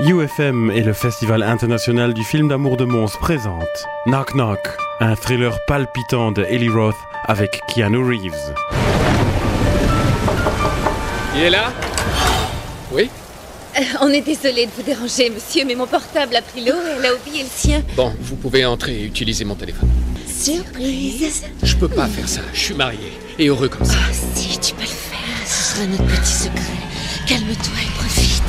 UFM et le Festival international du film d'amour de Mons présentent Knock Knock, un thriller palpitant de Ellie Roth avec Keanu Reeves. Il est là? Oui Euh, On est désolé de vous déranger, monsieur, mais mon portable a pris l'eau et elle a oublié le sien. Bon, vous pouvez entrer et utiliser mon téléphone. Surprise Je peux pas faire ça, je suis marié et heureux comme ça. Ah si, tu peux le faire. Ce sera notre petit secret. Calme-toi et profite.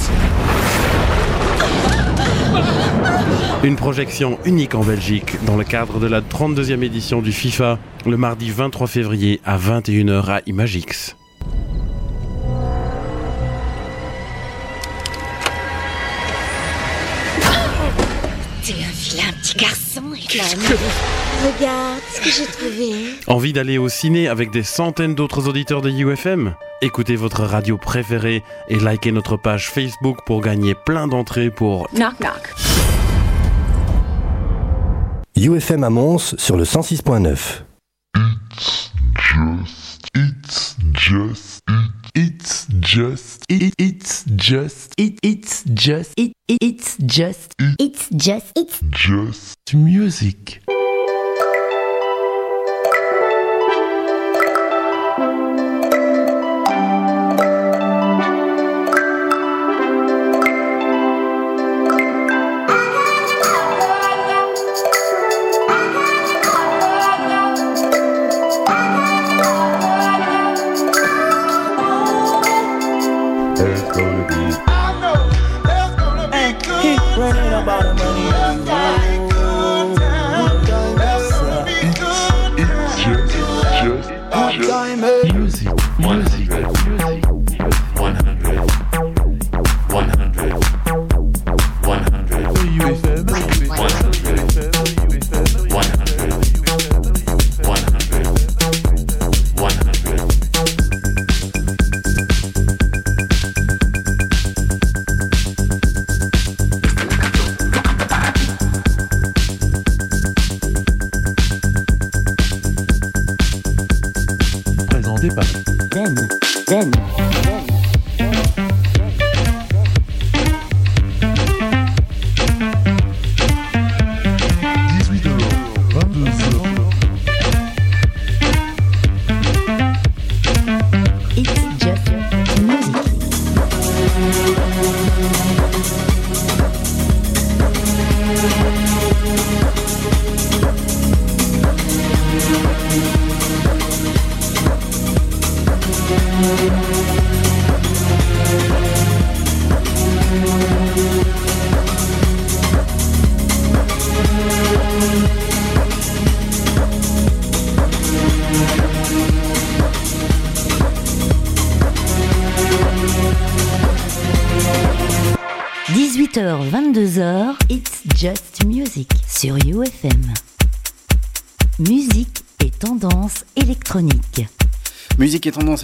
Une projection unique en Belgique dans le cadre de la 32e édition du FIFA le mardi 23 février à 21h à Imagix. T'es un vilain petit garçon. Regarde ce que j'ai trouvé. Envie d'aller au ciné avec des centaines d'autres auditeurs de UFM Écoutez votre radio préférée et likez notre page Facebook pour gagner plein d'entrées pour Knock knock. UFM à Mons sur le 106.9. It's just, it's just, it, it's just, it, it's just, It, it, it's just, it's just, it's just music.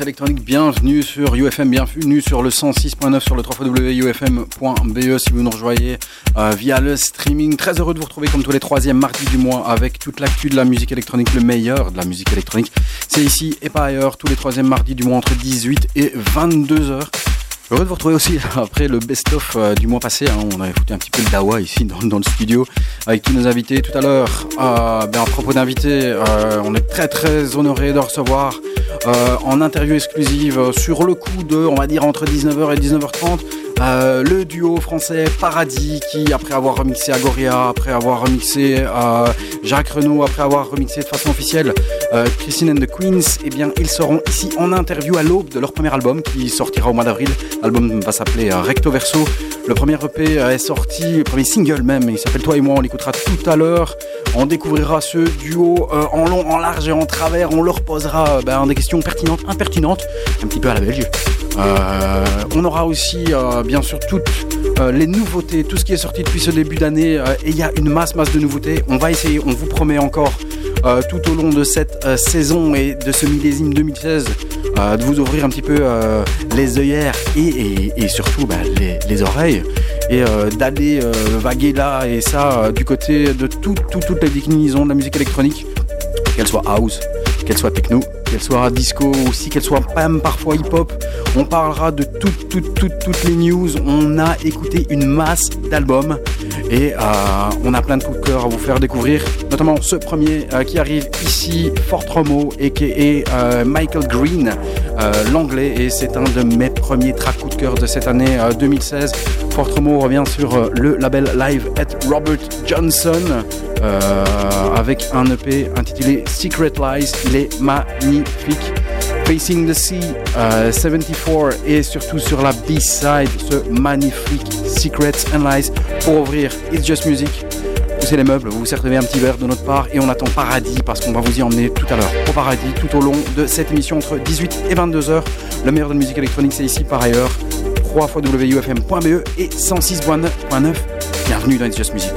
Électronique, bienvenue sur UFM, bienvenue sur le 106.9 sur le www.ufm.be si vous nous rejoignez euh, via le streaming. Très heureux de vous retrouver comme tous les troisièmes mardis du mois avec toute l'actu de la musique électronique, le meilleur de la musique électronique. C'est ici et pas ailleurs, tous les troisièmes mardis du mois entre 18 et 22 heures. Heureux de vous retrouver aussi après le best-of euh, du mois passé. hein. on avait foutu un petit peu le dawa ici dans, le studio avec tous nos invités tout à l'heure. Euh, ben, à propos d'invités, euh, on est très très honoré de recevoir en interview exclusive sur le coup de, on va dire, entre 19h et 19h30. Euh, le duo français Paradis qui, après avoir remixé Agoria, après avoir remixé euh, Jacques Renault, après avoir remixé de façon officielle euh, Christine and the Queens, eh bien, ils seront ici en interview à l'aube de leur premier album qui sortira au mois d'avril. L'album va s'appeler euh, Recto Verso. Le premier EP est sorti, le premier single même, il s'appelle Toi et moi, on l'écoutera tout à l'heure. On découvrira ce duo en long, en large et en travers. On leur posera ben, des questions pertinentes, impertinentes, un petit peu à la belge. Euh, on aura aussi, euh, bien sûr, toutes euh, les nouveautés, tout ce qui est sorti depuis ce début d'année. et il y a une masse, masse de nouveautés. On va essayer, on vous promet encore, tout au long de cette saison et de ce millésime 2016, euh, de vous ouvrir un petit peu les œillères et, surtout bah, les, les oreilles et d'aller vaguer là et ça du côté de tout, tout- toutes les déclinaisons de la musique électronique, qu'elle soit house, qu'elle soit techno, qu'elle soit disco, aussi qu'elle soit même parfois hip-hop. On parlera de toutes, toutes, toutes, toutes les news. On a écouté une masse d'albums et euh, on a plein de coups de cœur à vous faire découvrir, notamment ce premier euh, qui arrive ici, Fort Romo, et qui est euh, Michael Green, l'anglais, et c'est un de mes premiers tracks coup de cœur de cette année euh, 2016. Fort Romo revient sur le label Live at Robert Johnson avec un EP intitulé Secret Lies. Il est magnifique. Facing the Sea, euh, 74 et surtout sur la B-side, ce magnifique Secrets and Lies pour ouvrir It's Just Music. Poussez les meubles, vous servez un petit verre de notre part et on attend Paradis parce qu'on va vous y emmener tout à l'heure au Paradis tout au long de cette émission entre 18 et 22 heures. Le meilleur de la musique électronique c'est ici par ailleurs. 3 fois wufm.be et 106.9. Bienvenue dans It's Just Music.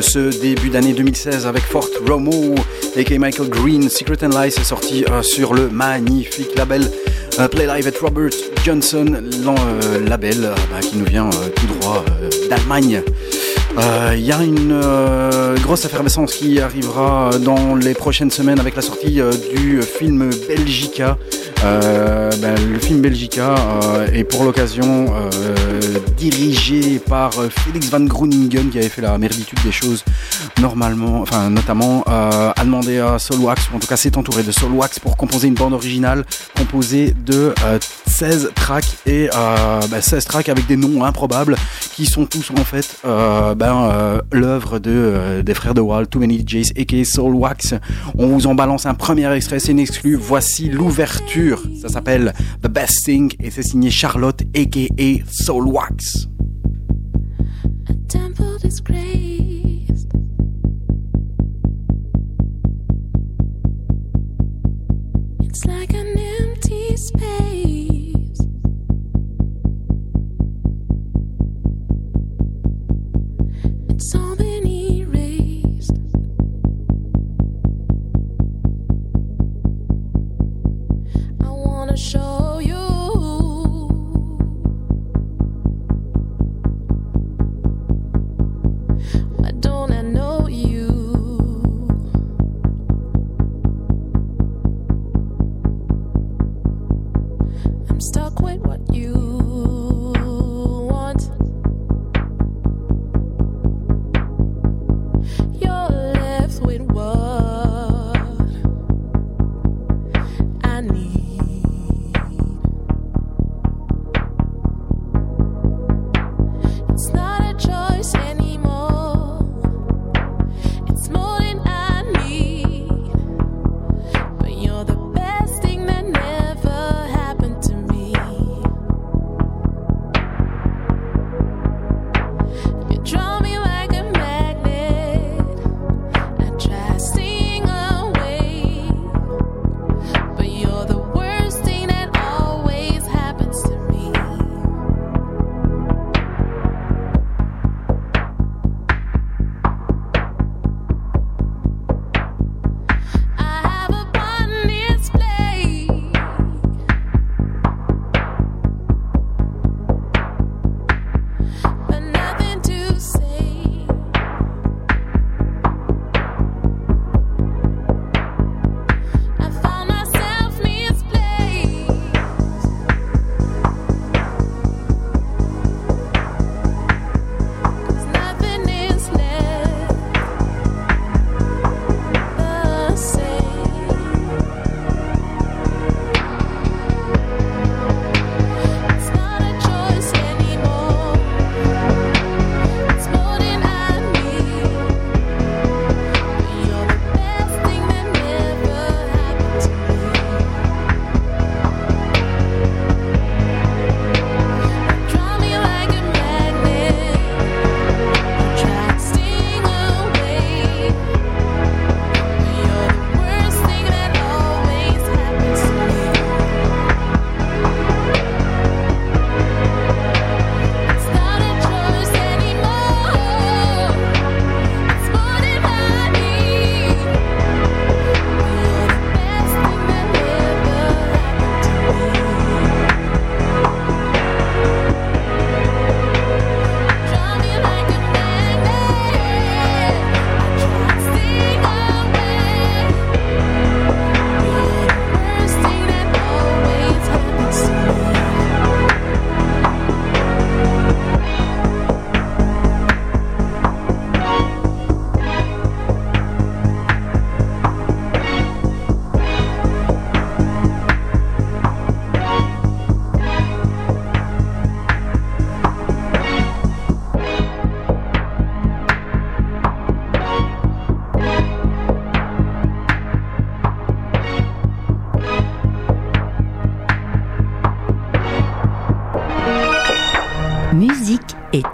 Ce début d'année 2016 avec Fort Romo et Michael Green. Secret and Lies est sorti euh, sur le magnifique label euh, Play Live at Robert Johnson, euh, label bah, qui nous vient tout droit d'Allemagne. Il y a une grosse effervescence qui arrivera dans les prochaines semaines avec la sortie du film Belgica. Euh, ben, le film Belgica euh, est pour l'occasion euh, dirigé par Félix Van Groeningen qui avait fait la merditude des choses normalement, enfin notamment a demandé à Solwax, ou en tout cas s'est entouré de Solwax pour composer une bande originale composée de euh, 16 tracks et euh, ben, 16 tracks avec des noms improbables qui sont tous en fait euh, ben, euh, l'œuvre de, euh, des frères de Wall, Too Many Jays aka Soulwax. On vous en balance un premier extrait, c'est une exclu. Voici l'ouverture. Ça s'appelle The Best Thing et c'est signé Charlotte aka Soulwax. temple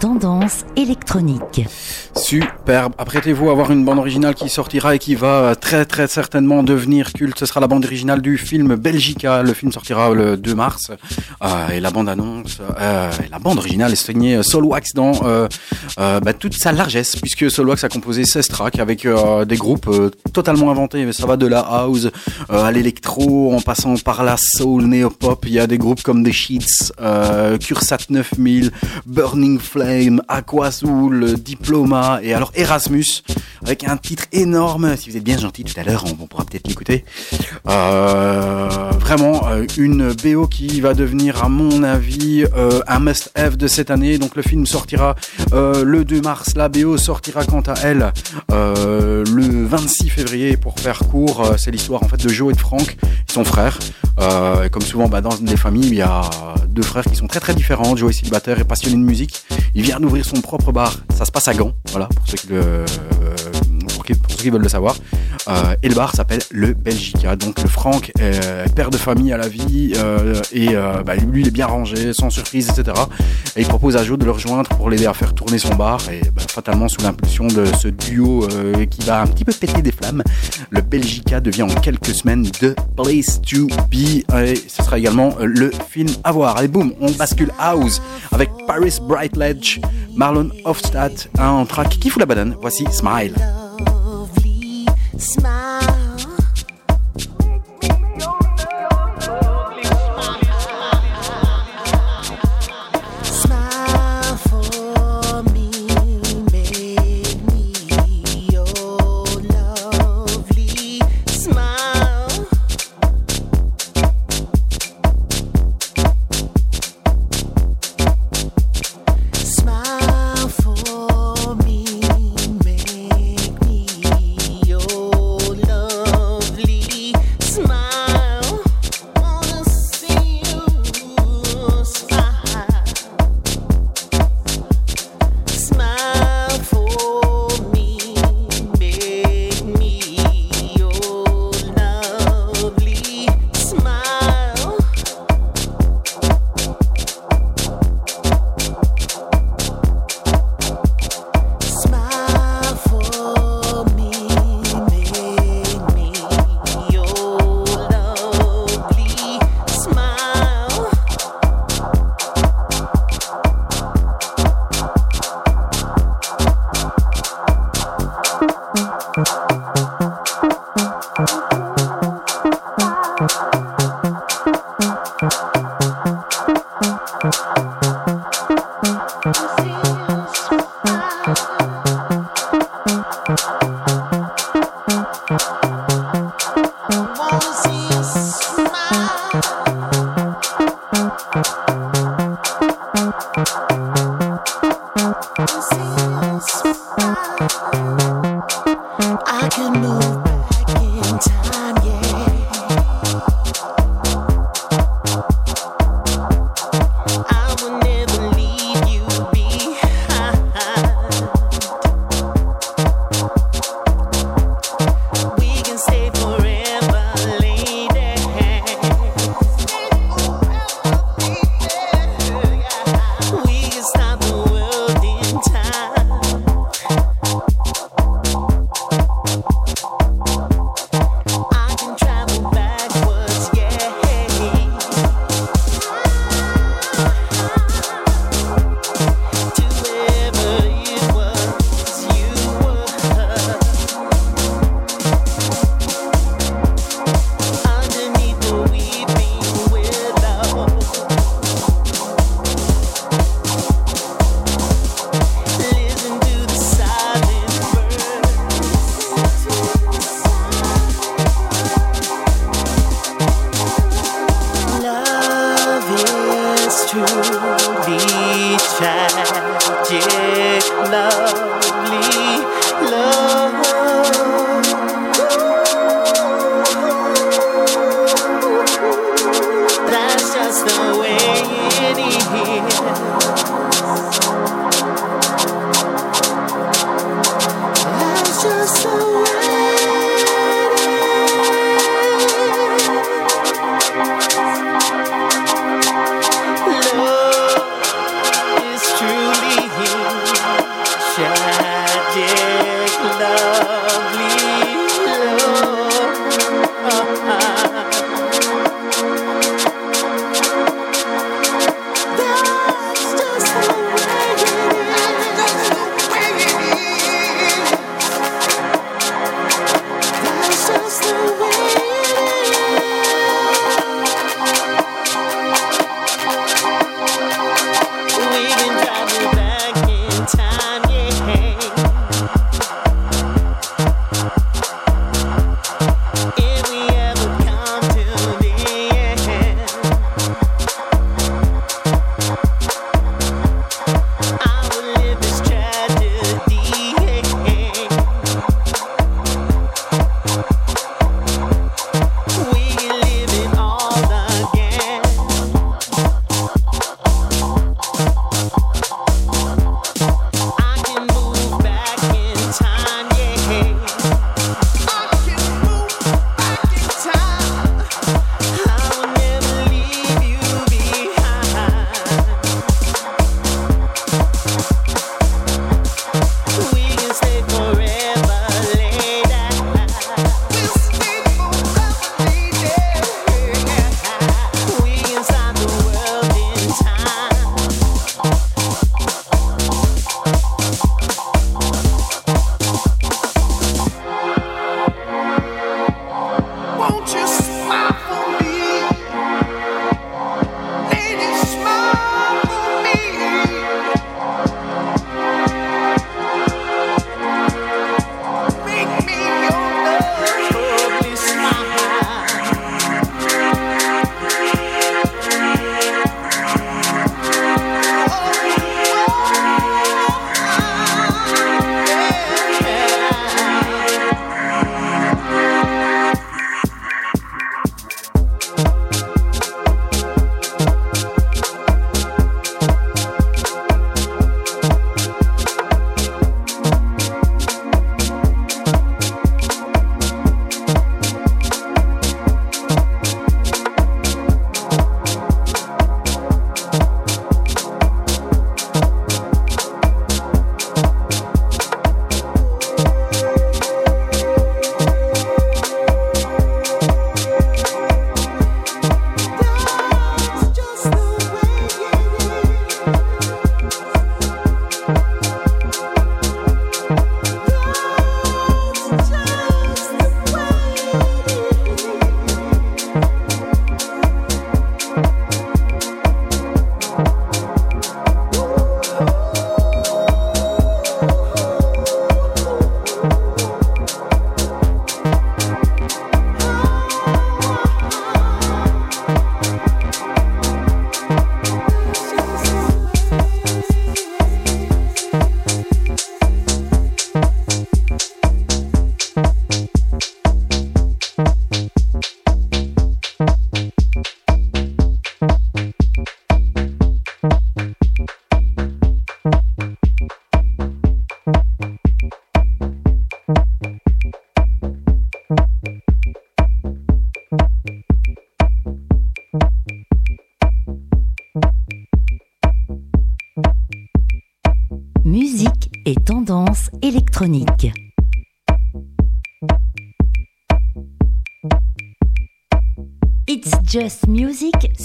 tendance électronique. Superbe. Apprêtez-vous à voir une bande originale qui sortira et qui va très très certainement devenir culte. Ce sera la bande originale du film Belgica. Le film sortira le 2 mars. Euh, et la bande annonce, euh, la bande originale est signée Solwax dans euh, euh, bah, toute sa largesse, puisque Solwax a composé 16 tracks avec euh, des groupes euh, totalement inventés. Mais ça va de la house euh, à l'électro, en passant par la soul, néopop. Il y a des groupes comme The Sheets, euh, Cursat 9000, Burning Flame, Aquasoul, Diploma et alors Erasmus avec un titre énorme. Si vous êtes bien gentil tout à l'heure, on, pourra peut-être l'écouter. Euh, vraiment euh, une BO qui va devenir, à mon avis, euh, un must-have de cette année. Donc le film sortira le 2 mars. La BO sortira quant à elle le 26 février. Pour faire court, c'est l'histoire en fait de Joe et de Frank. Euh, et comme souvent bah, dans des familles, il y a deux frères qui sont très très différents. Joe est célibataire et passionné de musique. Il vient d'ouvrir son propre bar. Ça se passe à Gand, voilà, pour ceux qui le, pour, ceux qui veulent le savoir. Euh, et le bar s'appelle le Belgica. Donc le Franck est père de famille à la vie euh, et euh, bah, lui il est bien rangé, sans surprise, etc. Et il propose à Joe de le rejoindre pour l'aider à faire tourner son bar. Et bah, fatalement sous l'impulsion de ce duo euh, qui va un petit peu péter des flammes, le Belgica devient en quelques semaines The Place to Be. Et ce sera également euh, le film à voir. Allez boum, on bascule house avec Paris Brightledge, Marlon Hofstadt, un track qui fout la banane. Voici smile. Smile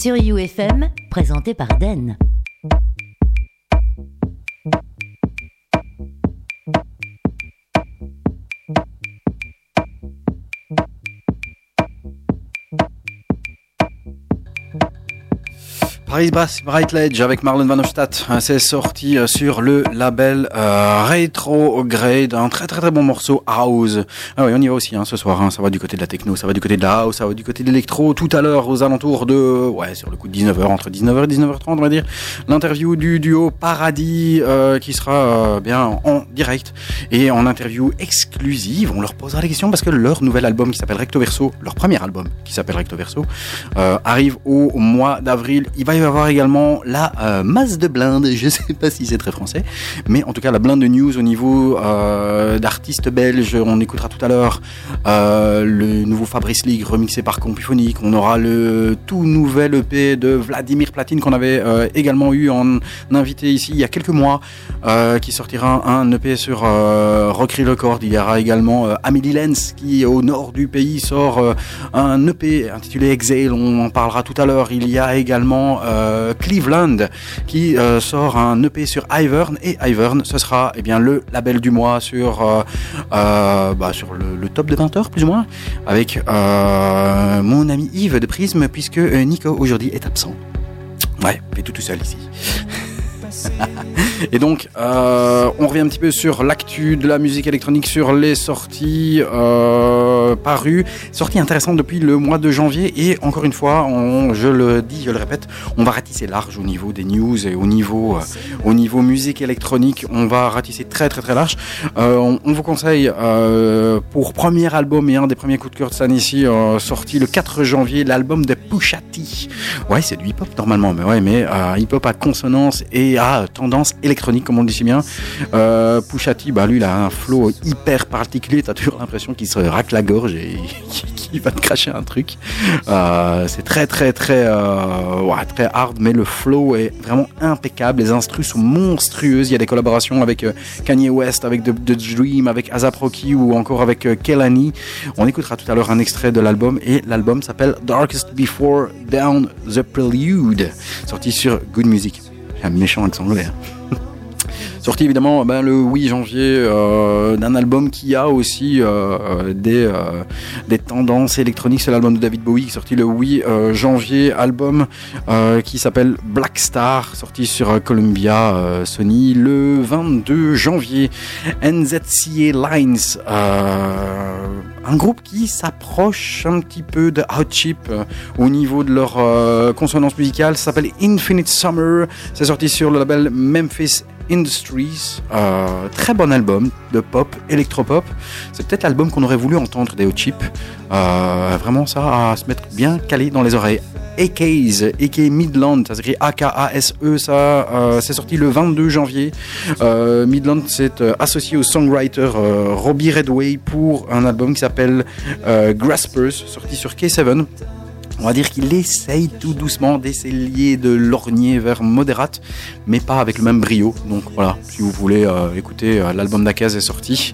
sur UFM, présenté par Den. Bass Bright Ledge avec Marlon Van Hofstadt. Euh, C'est sorti euh, sur le label euh, Retrograde. Un très très très bon morceau house. Ah oui, on y va aussi hein, ce soir. hein. Ça va du côté de la techno, ça va du côté de la house, ça va du côté de l'électro. Tout à l'heure, aux alentours de, ouais, sur le coup de 19h, entre 19h et 19h30, on va dire. L'interview du duo Paradis qui sera bien en direct et en interview exclusive. On leur posera des questions parce que leur nouvel album qui s'appelle Recto Verso, leur premier album qui s'appelle Recto Verso, arrive au mois d'avril. Il va y avoir également la euh, masse de blinde. Je sais pas si c'est très français, mais en tout cas la blinde de news au niveau euh, d'artistes belges. On écoutera tout à l'heure euh, le nouveau Fabrice League remixé par Compuphonique. On aura le tout nouvel EP de Vladimir Platine qu'on avait également eu en invité ici il y a quelques mois, qui sortira un EP sur euh, Record. Il y aura également Amélie Lenz qui au nord du pays sort un EP intitulé Exhale. On en parlera tout à l'heure. Il y a également Cleveland qui euh, sort un EP sur Ivern et Ivern ce sera eh bien le label du mois sur euh, euh, bah, le, top de 20 heures plus ou moins avec euh, mon ami Yves de Prisme puisque euh, Nico aujourd'hui est absent. Ouais, fait tout tout seul ici. Et donc, euh, on revient un petit peu sur l'actu de la musique électronique, sur les sorties euh, parues, sorties intéressantes depuis le mois de janvier. Et encore une fois, je le dis, je le répète, on va ratisser large au niveau des news et au niveau, euh, au niveau musique électronique. On va ratisser très très très large. On, vous conseille pour premier album et un des premiers coups de cœur de San ici, sorti le 4 janvier, l'album de Pusha T. Ouais, c'est du hip-hop normalement, mais ouais, mais hip-hop à consonance et à tendance électronique, comme on le dit si bien. Euh, Pusha T, bah lui, il a un flow hyper particulier. T'as toujours l'impression qu'il se racle la gorge et qu'il va te cracher un truc. Euh, c'est très, très, très, euh, ouais, très hard, mais le flow est vraiment impeccable. Les instrus sont monstrueuses. Il y a des collaborations avec euh, Kanye West, avec The, The Dream, avec Rocky ou encore avec Kelani. On écoutera tout à l'heure un extrait de l'album et l'album s'appelle Darkest Before Down the Prelude, sorti sur Good Music. J'ai un méchant accent. Sorti évidemment ben, le 8 janvier euh, d'un album qui a aussi euh, des, euh, des tendances électroniques. C'est l'album de David Bowie qui est sorti le 8 euh, janvier. Album qui s'appelle Black Star, sorti sur Columbia Sony le 22 janvier. NZCA Lines, un groupe qui s'approche un petit peu de Hot Chip au niveau de leur consonance musicale. S'appelle Infinite Summer. C'est sorti sur le label Memphis Industries. Euh, très bon album de pop, électropop. C'est peut-être l'album qu'on aurait voulu entendre des Hot Chip. Euh, vraiment ça à se mettre bien calé dans les oreilles. AKs, AK Midland, ça s'écrit A-K-A-S-E, ça, euh, c'est sorti le 22 janvier. Midland s'est associé au songwriter Robbie Redway pour un album qui s'appelle Graspers, sorti sur K7. On va dire qu'il essaye tout doucement d'essayer de lorgner vers modérate, mais pas avec le même brio. Donc voilà, si vous voulez euh, écouter, euh, l'album d'Akaz est sorti.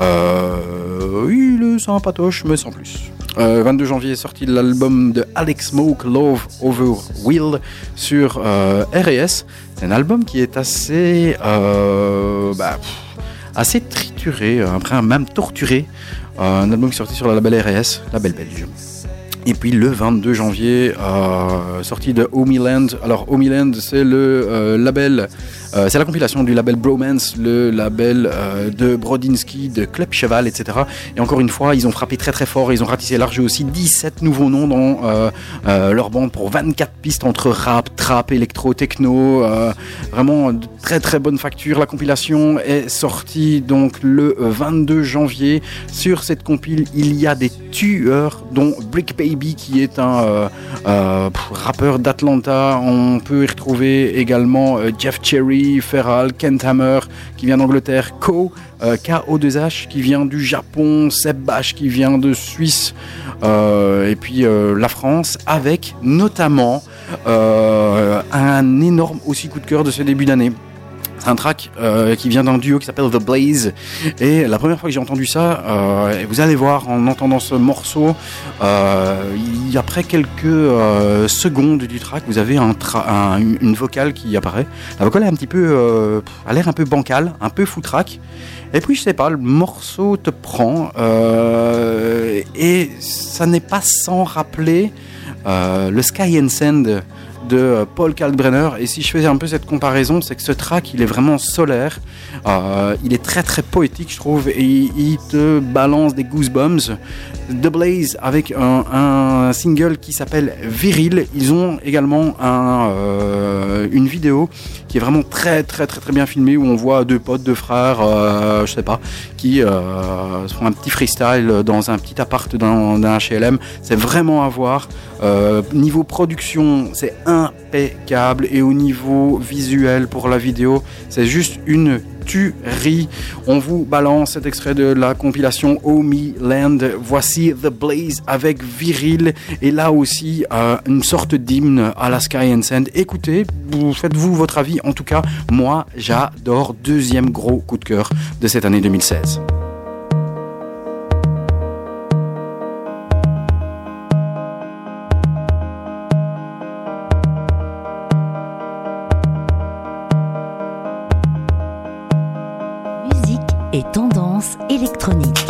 Euh, il est sympatoche, mais sans plus. Euh, 22 janvier est sorti l'album de Alex Smoke, Love Over Will, sur euh, RS. C'est un album qui est assez, euh, bah, assez trituré, après même torturé. Euh, un album qui est sorti sur le label RS, label belge. Et puis le 22 janvier, euh, sortie de Homeland. Alors Homeland, c'est le euh, label, euh, c'est la compilation du label Bromance, le label euh, de Brodinski, de Club Cheval, etc. Et encore une fois, ils ont frappé très très fort. Ils ont ratissé large aussi 17 nouveaux noms dans euh, leur bande pour 24 pistes entre rap, trap, électro, techno. vraiment de très très bonne facture. La compilation est sortie donc le 22 janvier. Sur cette compile, il y a des tueurs, dont Brick Baby qui est un rappeur d'Atlanta. On peut y retrouver également Jeff Cherry, Feral, Kent Hammer qui vient d'Angleterre, euh, KO2H qui vient du Japon, Seb Bash qui vient de Suisse, euh, et puis euh, la France, avec notamment euh, un énorme aussi coup de cœur de ce début d'année. C'est un track euh, qui vient d'un duo qui s'appelle The Blaze. Et la première fois que j'ai entendu ça, euh, vous allez voir en entendant ce morceau, euh, après quelques secondes du track, vous avez une vocale qui apparaît. La vocale est un petit peu, a l'air un peu bancale, un peu foutraque. Et puis je sais pas, le morceau te prend et ça n'est pas sans rappeler le Sky and Sand de euh, Paul Kalkbrenner. Et si je faisais un peu cette comparaison, c'est que ce track, il est vraiment solaire. Euh, il est très très poétique, je trouve, et il, te balance des goosebumps. The Blaze avec un, single qui s'appelle Viril. Ils ont également un, euh, une vidéo qui est vraiment très très très très bien filmée où on voit deux potes, deux frères, je sais pas, qui font un petit freestyle dans un petit appart d'un HLM. C'est vraiment à voir. Euh, niveau production, c'est impeccable et au niveau visuel pour la vidéo, c'est juste une tuerie. On vous balance cet extrait de la compilation Omi Land. Voici The Blaze avec Viril et là aussi euh, une sorte d'hymne à la Sky and Sand. Écoutez, vous faites-vous votre avis. En tout cas, moi, j'adore. Deuxième gros coup de cœur de cette année 2016. Électronique.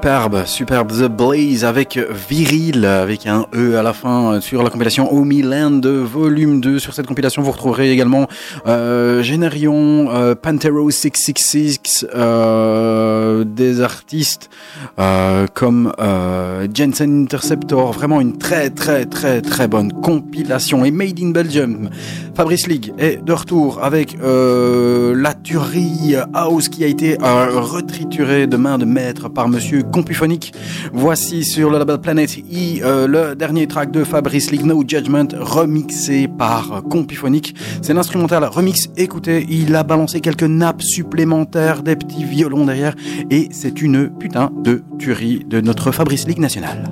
Superbe, superbe The Blaze avec Viril, avec un E à la fin euh, sur la compilation Homeland volume 2. Sur cette compilation, vous retrouverez également euh, Générion, euh, Pantero 666, euh, des artistes euh, comme euh, Jensen Interceptor. Vraiment une très très très très bonne compilation. Et Made in Belgium, Fabrice League est de retour avec euh, la tuerie House qui a été euh, retriturée de main de maître par Monsieur Compuphonique. Voici sur le label Planet E le dernier track de Fabrice League, No Judgment, remixé par Compuphonique. C'est l'instrumental remix. Écoutez, il a balancé quelques nappes supplémentaires, des petits violons derrière, et c'est une putain de tuerie de notre Fabrice League national.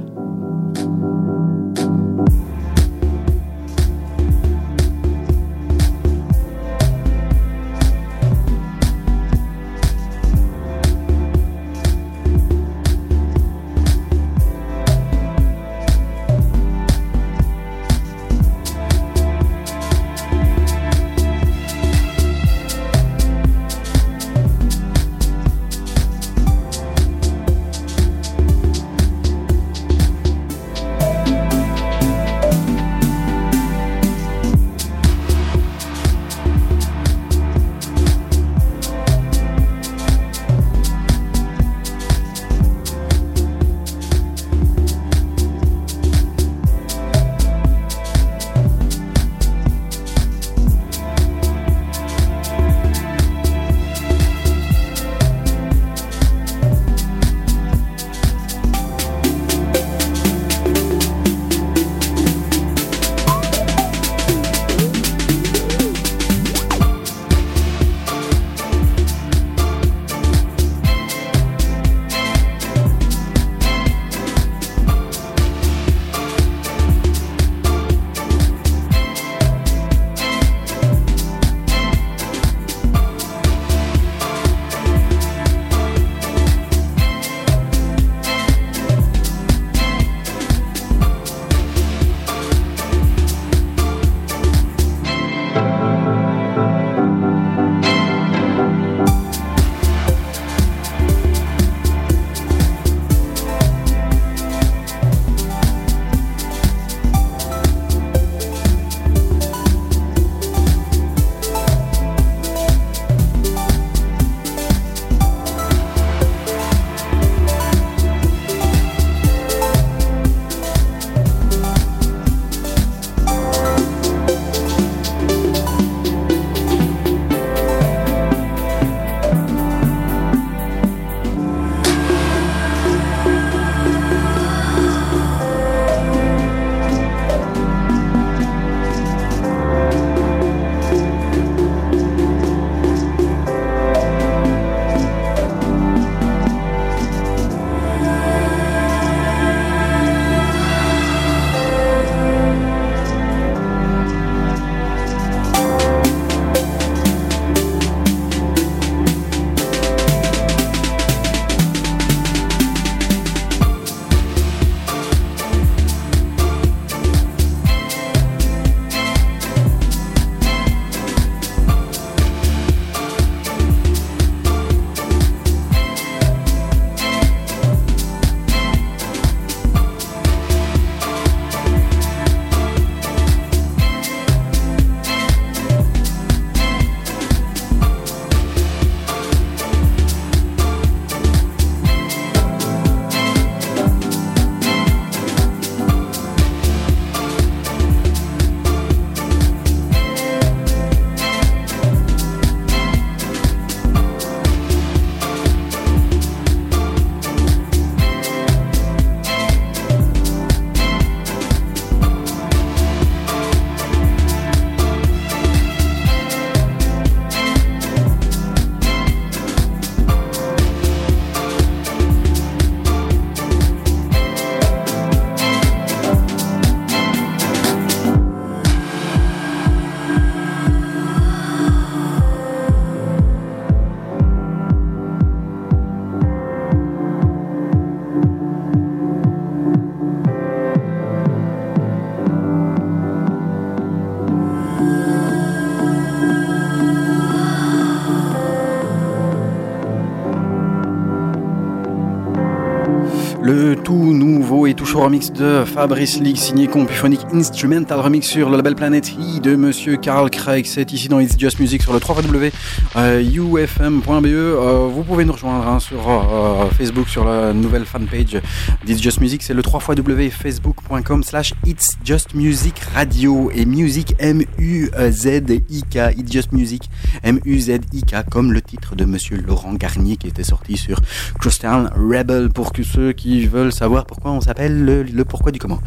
Remix de Fabrice League signé Compuphonic Instrumental remix sur le label Planet E de Monsieur Carl Craig. C'est ici dans It's Just Music sur le 3W ufm.be. Euh, vous pouvez nous rejoindre hein, sur euh, Facebook sur la nouvelle fanpage d'It's Just Music. C'est le 3W facebook.com slash It's Just Music Radio et Music M-U-Z-I-K. It's Just Music M-U-Z-I-K comme le titre de Monsieur Laurent Garnier qui était sorti sur Crosstown Rebel pour que ceux qui veulent savoir pourquoi on s'appelle le, le pourquoi du comment.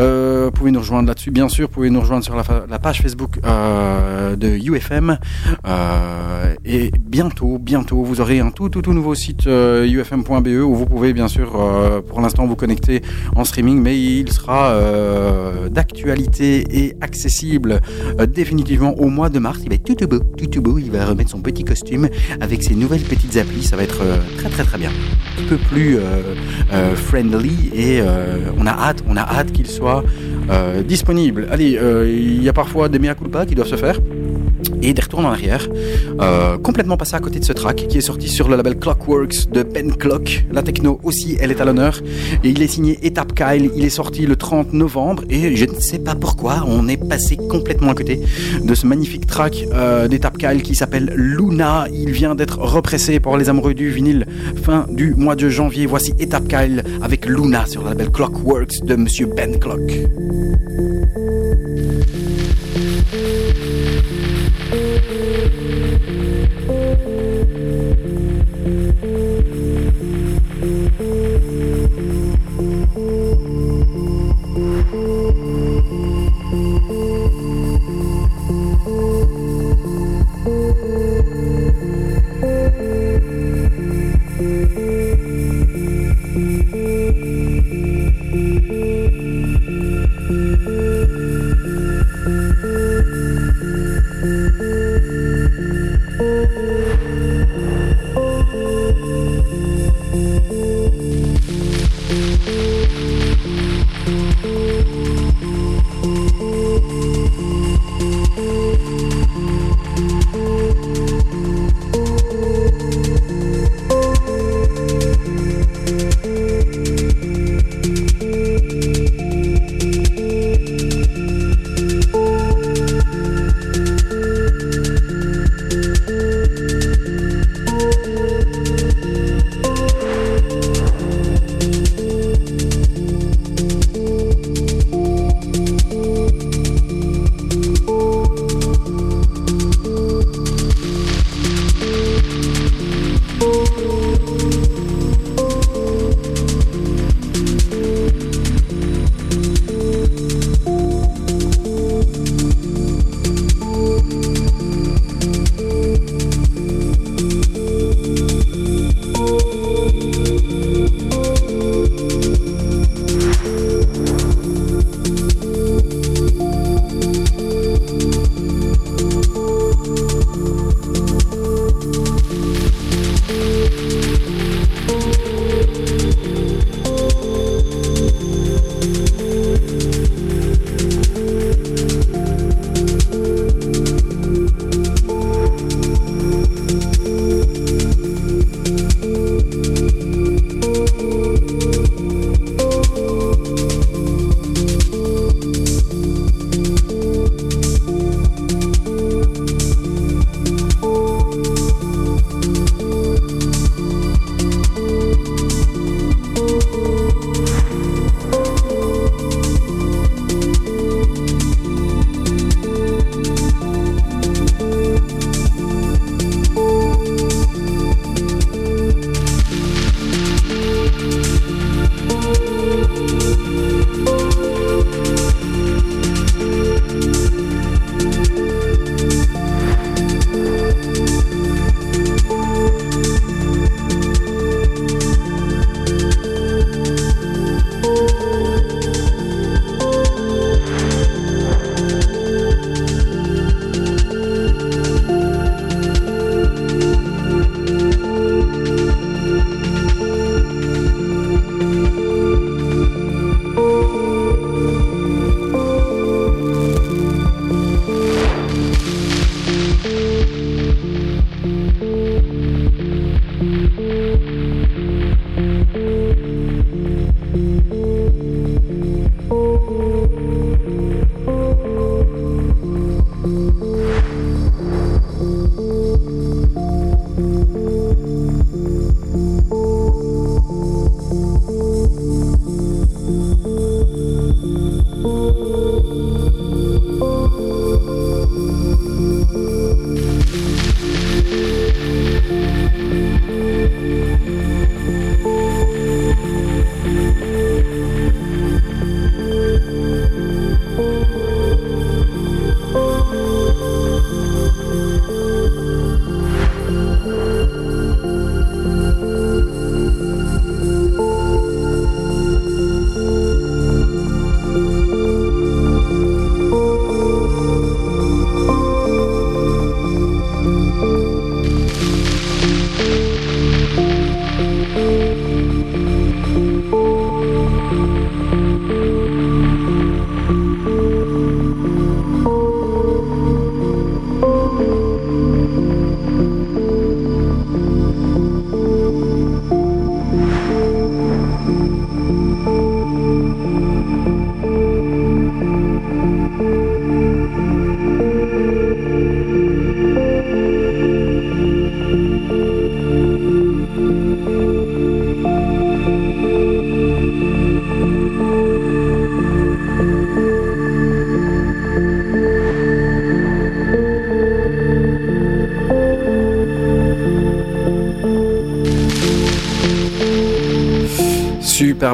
Euh, vous pouvez nous rejoindre là-dessus, bien sûr. Vous pouvez nous rejoindre sur la, page Facebook euh, de UFM. Euh, et bientôt, bientôt, vous aurez un tout, tout, tout nouveau site ufm.be où vous pouvez, bien sûr, pour l'instant, vous connecter en streaming, mais il sera d'actualité et accessible définitivement au mois de mars. Il va être tout, tout beau, tout, tout beau. Il va remettre son petit costume avec ses nouvelles petites applis. Ça va être très, très, très bien. Un peu plus friendly et on a hâte, on a hâte qu'il soit euh, disponible. Allez, euh, il y a parfois des mea culpa qui doivent se faire et des retours en arrière. Euh, complètement passé à côté de ce track qui est sorti sur le label Clockworks de Ben Clock. La techno aussi, elle est à l'honneur. Et il est signé Étape Kyle. Il est sorti le 30 novembre et je ne sais pas pourquoi on est passé complètement à côté de ce magnifique track euh, d'Étape Kyle qui s'appelle Luna. Il vient d'être repressé pour les amoureux du vinyle fin du mois de janvier. Voici Étape Kyle avec Luna sur le label Clockworks de Monsieur Ben Clock.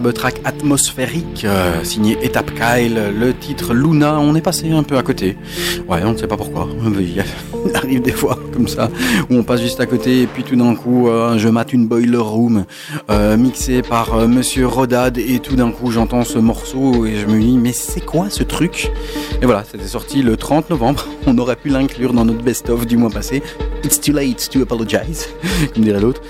Superbe track atmosphérique euh, signé Étape Kyle, le titre Luna. On est passé un peu à côté. Ouais, on ne sait pas pourquoi. Il arrive des fois comme ça où on passe juste à côté et puis tout d'un coup euh, je mate une Boiler Room euh, mixée par euh, Monsieur Rodad et tout d'un coup j'entends ce morceau et je me dis mais c'est quoi ce truc? Et voilà, c'était sorti le 30 novembre. On aurait pu l'inclure dans notre best-of du mois passé. It's too late to apologize, comme dirait l'autre.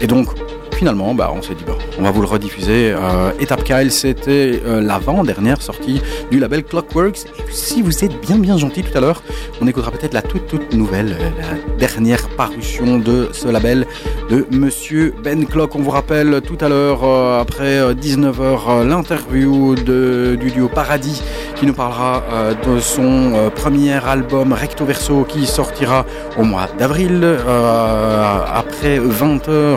Et donc finalement, bah, on s'est dit, bon, on va vous le rediffuser. Euh, Étape Kyle, c'était euh, l'avant-dernière sortie du label Clockworks. Et si vous êtes bien bien gentil tout à l'heure, on écoutera peut-être la toute toute nouvelle, euh, la dernière parution de ce label de Monsieur Ben Clock. On vous rappelle tout à l'heure, euh, après 19h, l'interview du duo Paradis qui nous parlera euh, de son euh, premier album Recto Verso qui sortira au mois d'avril euh, après 20h euh,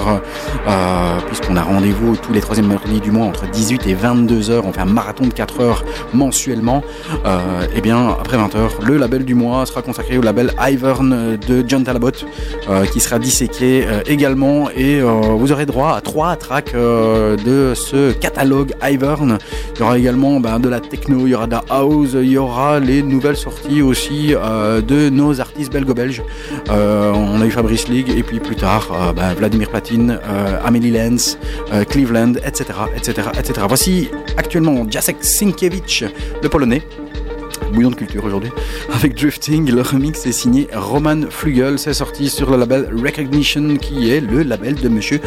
puisqu'on a rendez-vous tous les troisièmes mardis du mois entre 18 et 22 heures. On fait un marathon de 4 heures mensuellement. Et bien, après 20 heures, le label du mois sera consacré au label Ivern de John Talabot, qui sera disséqué également. Et vous aurez droit à trois tracks de ce catalogue Ivern. Il y aura également ben, de la techno, il y aura de la house, il y aura les nouvelles sorties aussi euh, de nos artistes belgo-belges. Euh, on a eu Fabrice League et puis plus tard euh, ben, Vladimir Platine, euh, Amélie Lenz, Cleveland, etc., etc., etc. Voici actuellement Jacek Sienkiewicz, le polonais. Bouillon de culture aujourd'hui. Avec Drifting, le remix est signé Roman Flugel. C'est sorti sur le label Recognition, qui est le label de monsieur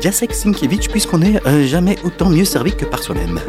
Jacek Sienkiewicz, puisqu'on n'est jamais autant mieux servi que par soi-même.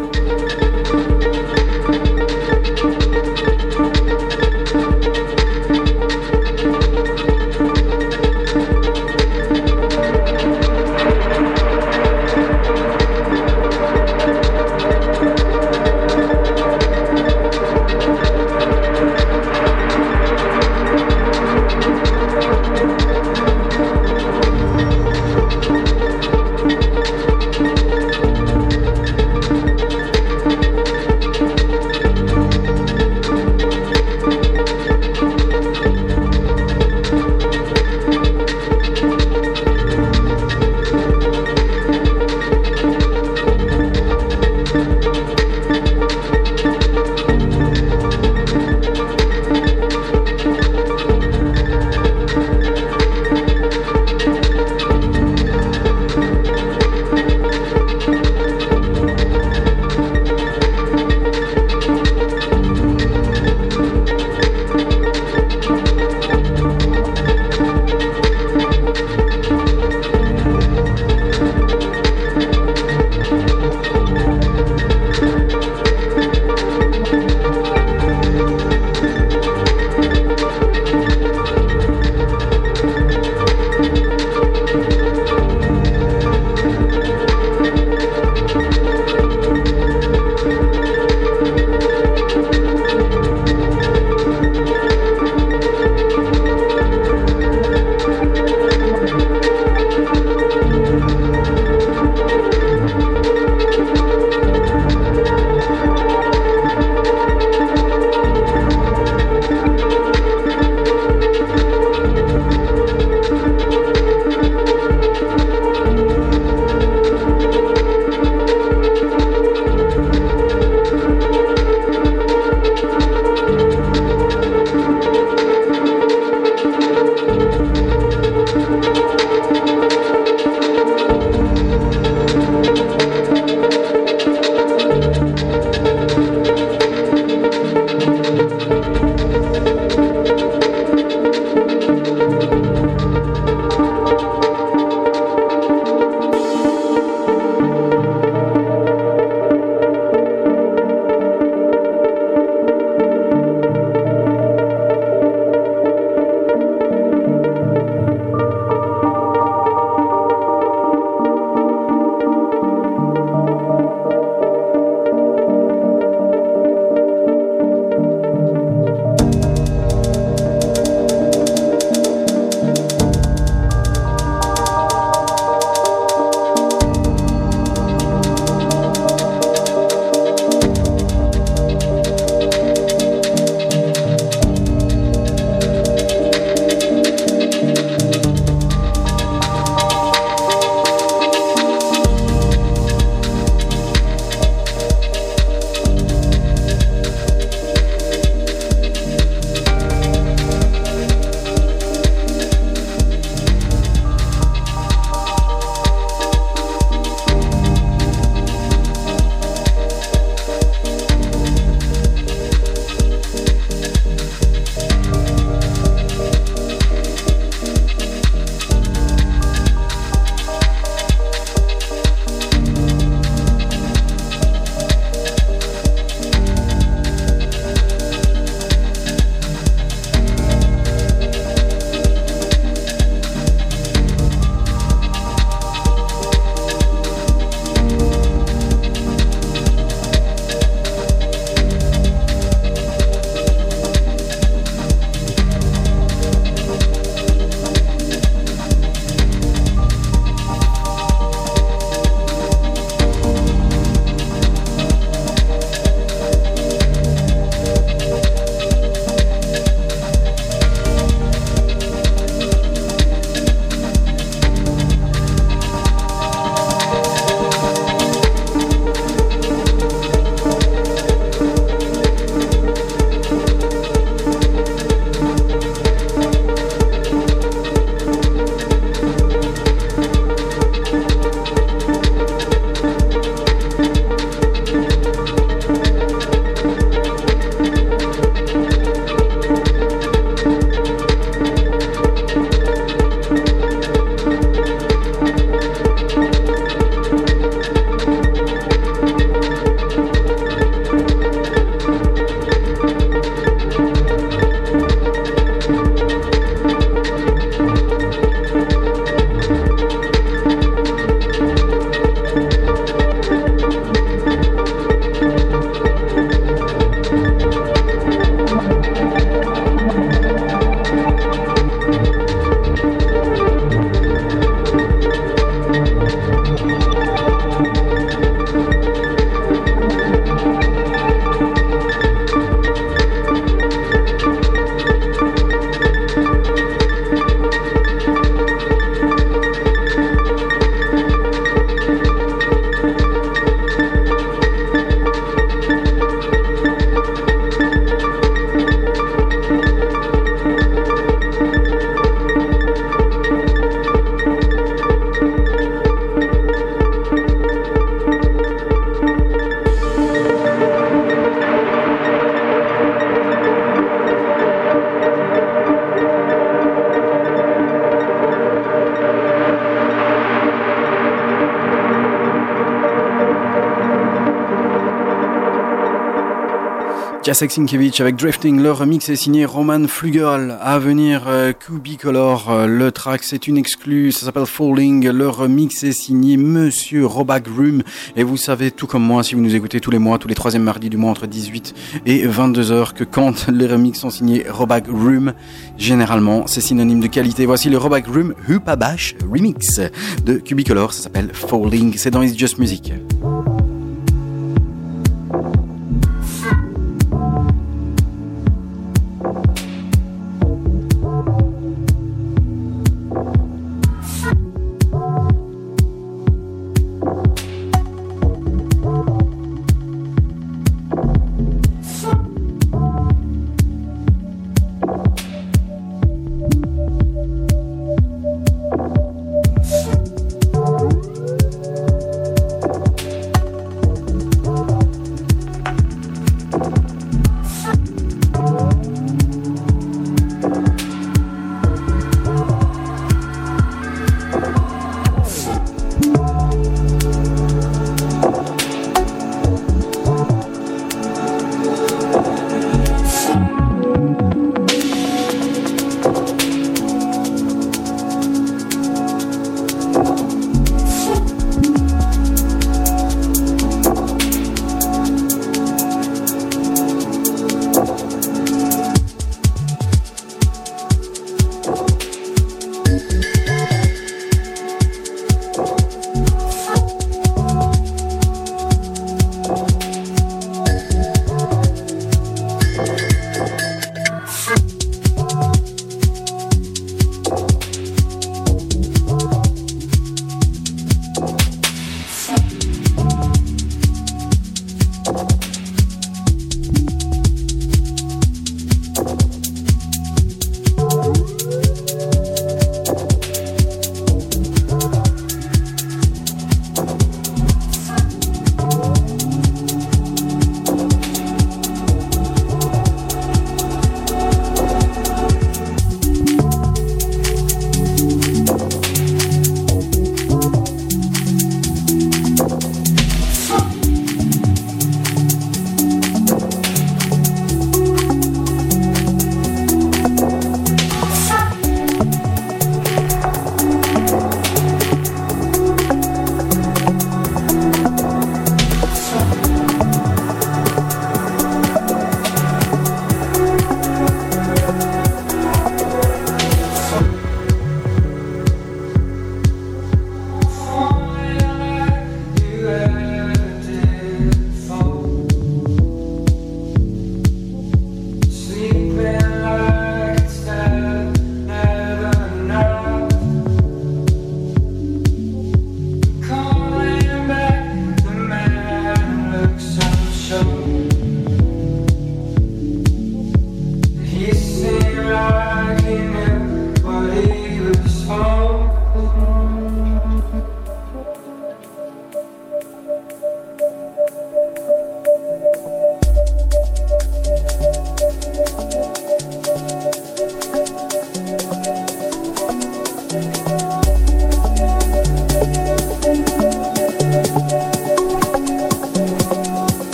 Kasek Sienkiewicz avec Drifting. Le remix est signé Roman Flugel. À venir, euh, Cubicolor. Euh, le track, c'est une exclue. Ça s'appelle Falling. Le remix est signé Monsieur Robag Room. Et vous savez, tout comme moi, si vous nous écoutez tous les mois, tous les troisièmes mardis du mois entre 18 et 22 heures, que quand les remix sont signés Robag Room, généralement, c'est synonyme de qualité. Voici le Robag Room Hupabash remix de Cubicolor. Ça s'appelle Falling. C'est dans It's Just Music.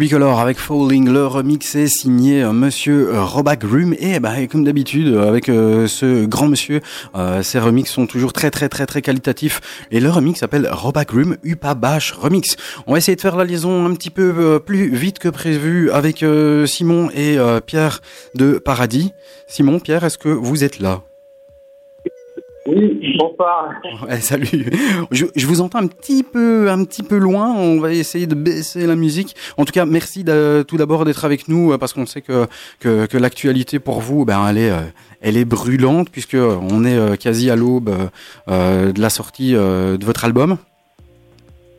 Cubicolor avec Falling, le remix est signé euh, Monsieur euh, Robak Room et bah, comme d'habitude euh, avec ce grand monsieur, euh, ces remix sont toujours très très très très qualitatifs et le remix s'appelle Robak Room Upa Bash Remix. On va essayer de faire la liaison un petit peu plus vite que prévu avec Simon et Pierre de Paradis. Simon, Pierre, est-ce que vous êtes là? Oui, bonsoir. Ouais, salut. Je, je vous entends un petit peu, un petit peu loin. On va essayer de baisser la musique. En tout cas, merci tout d'abord d'être avec nous euh, parce qu'on sait que que, que l'actualité pour vous, ben elle est, euh, elle est brûlante puisque on est euh, quasi à l'aube euh, euh, de la sortie euh, de votre album.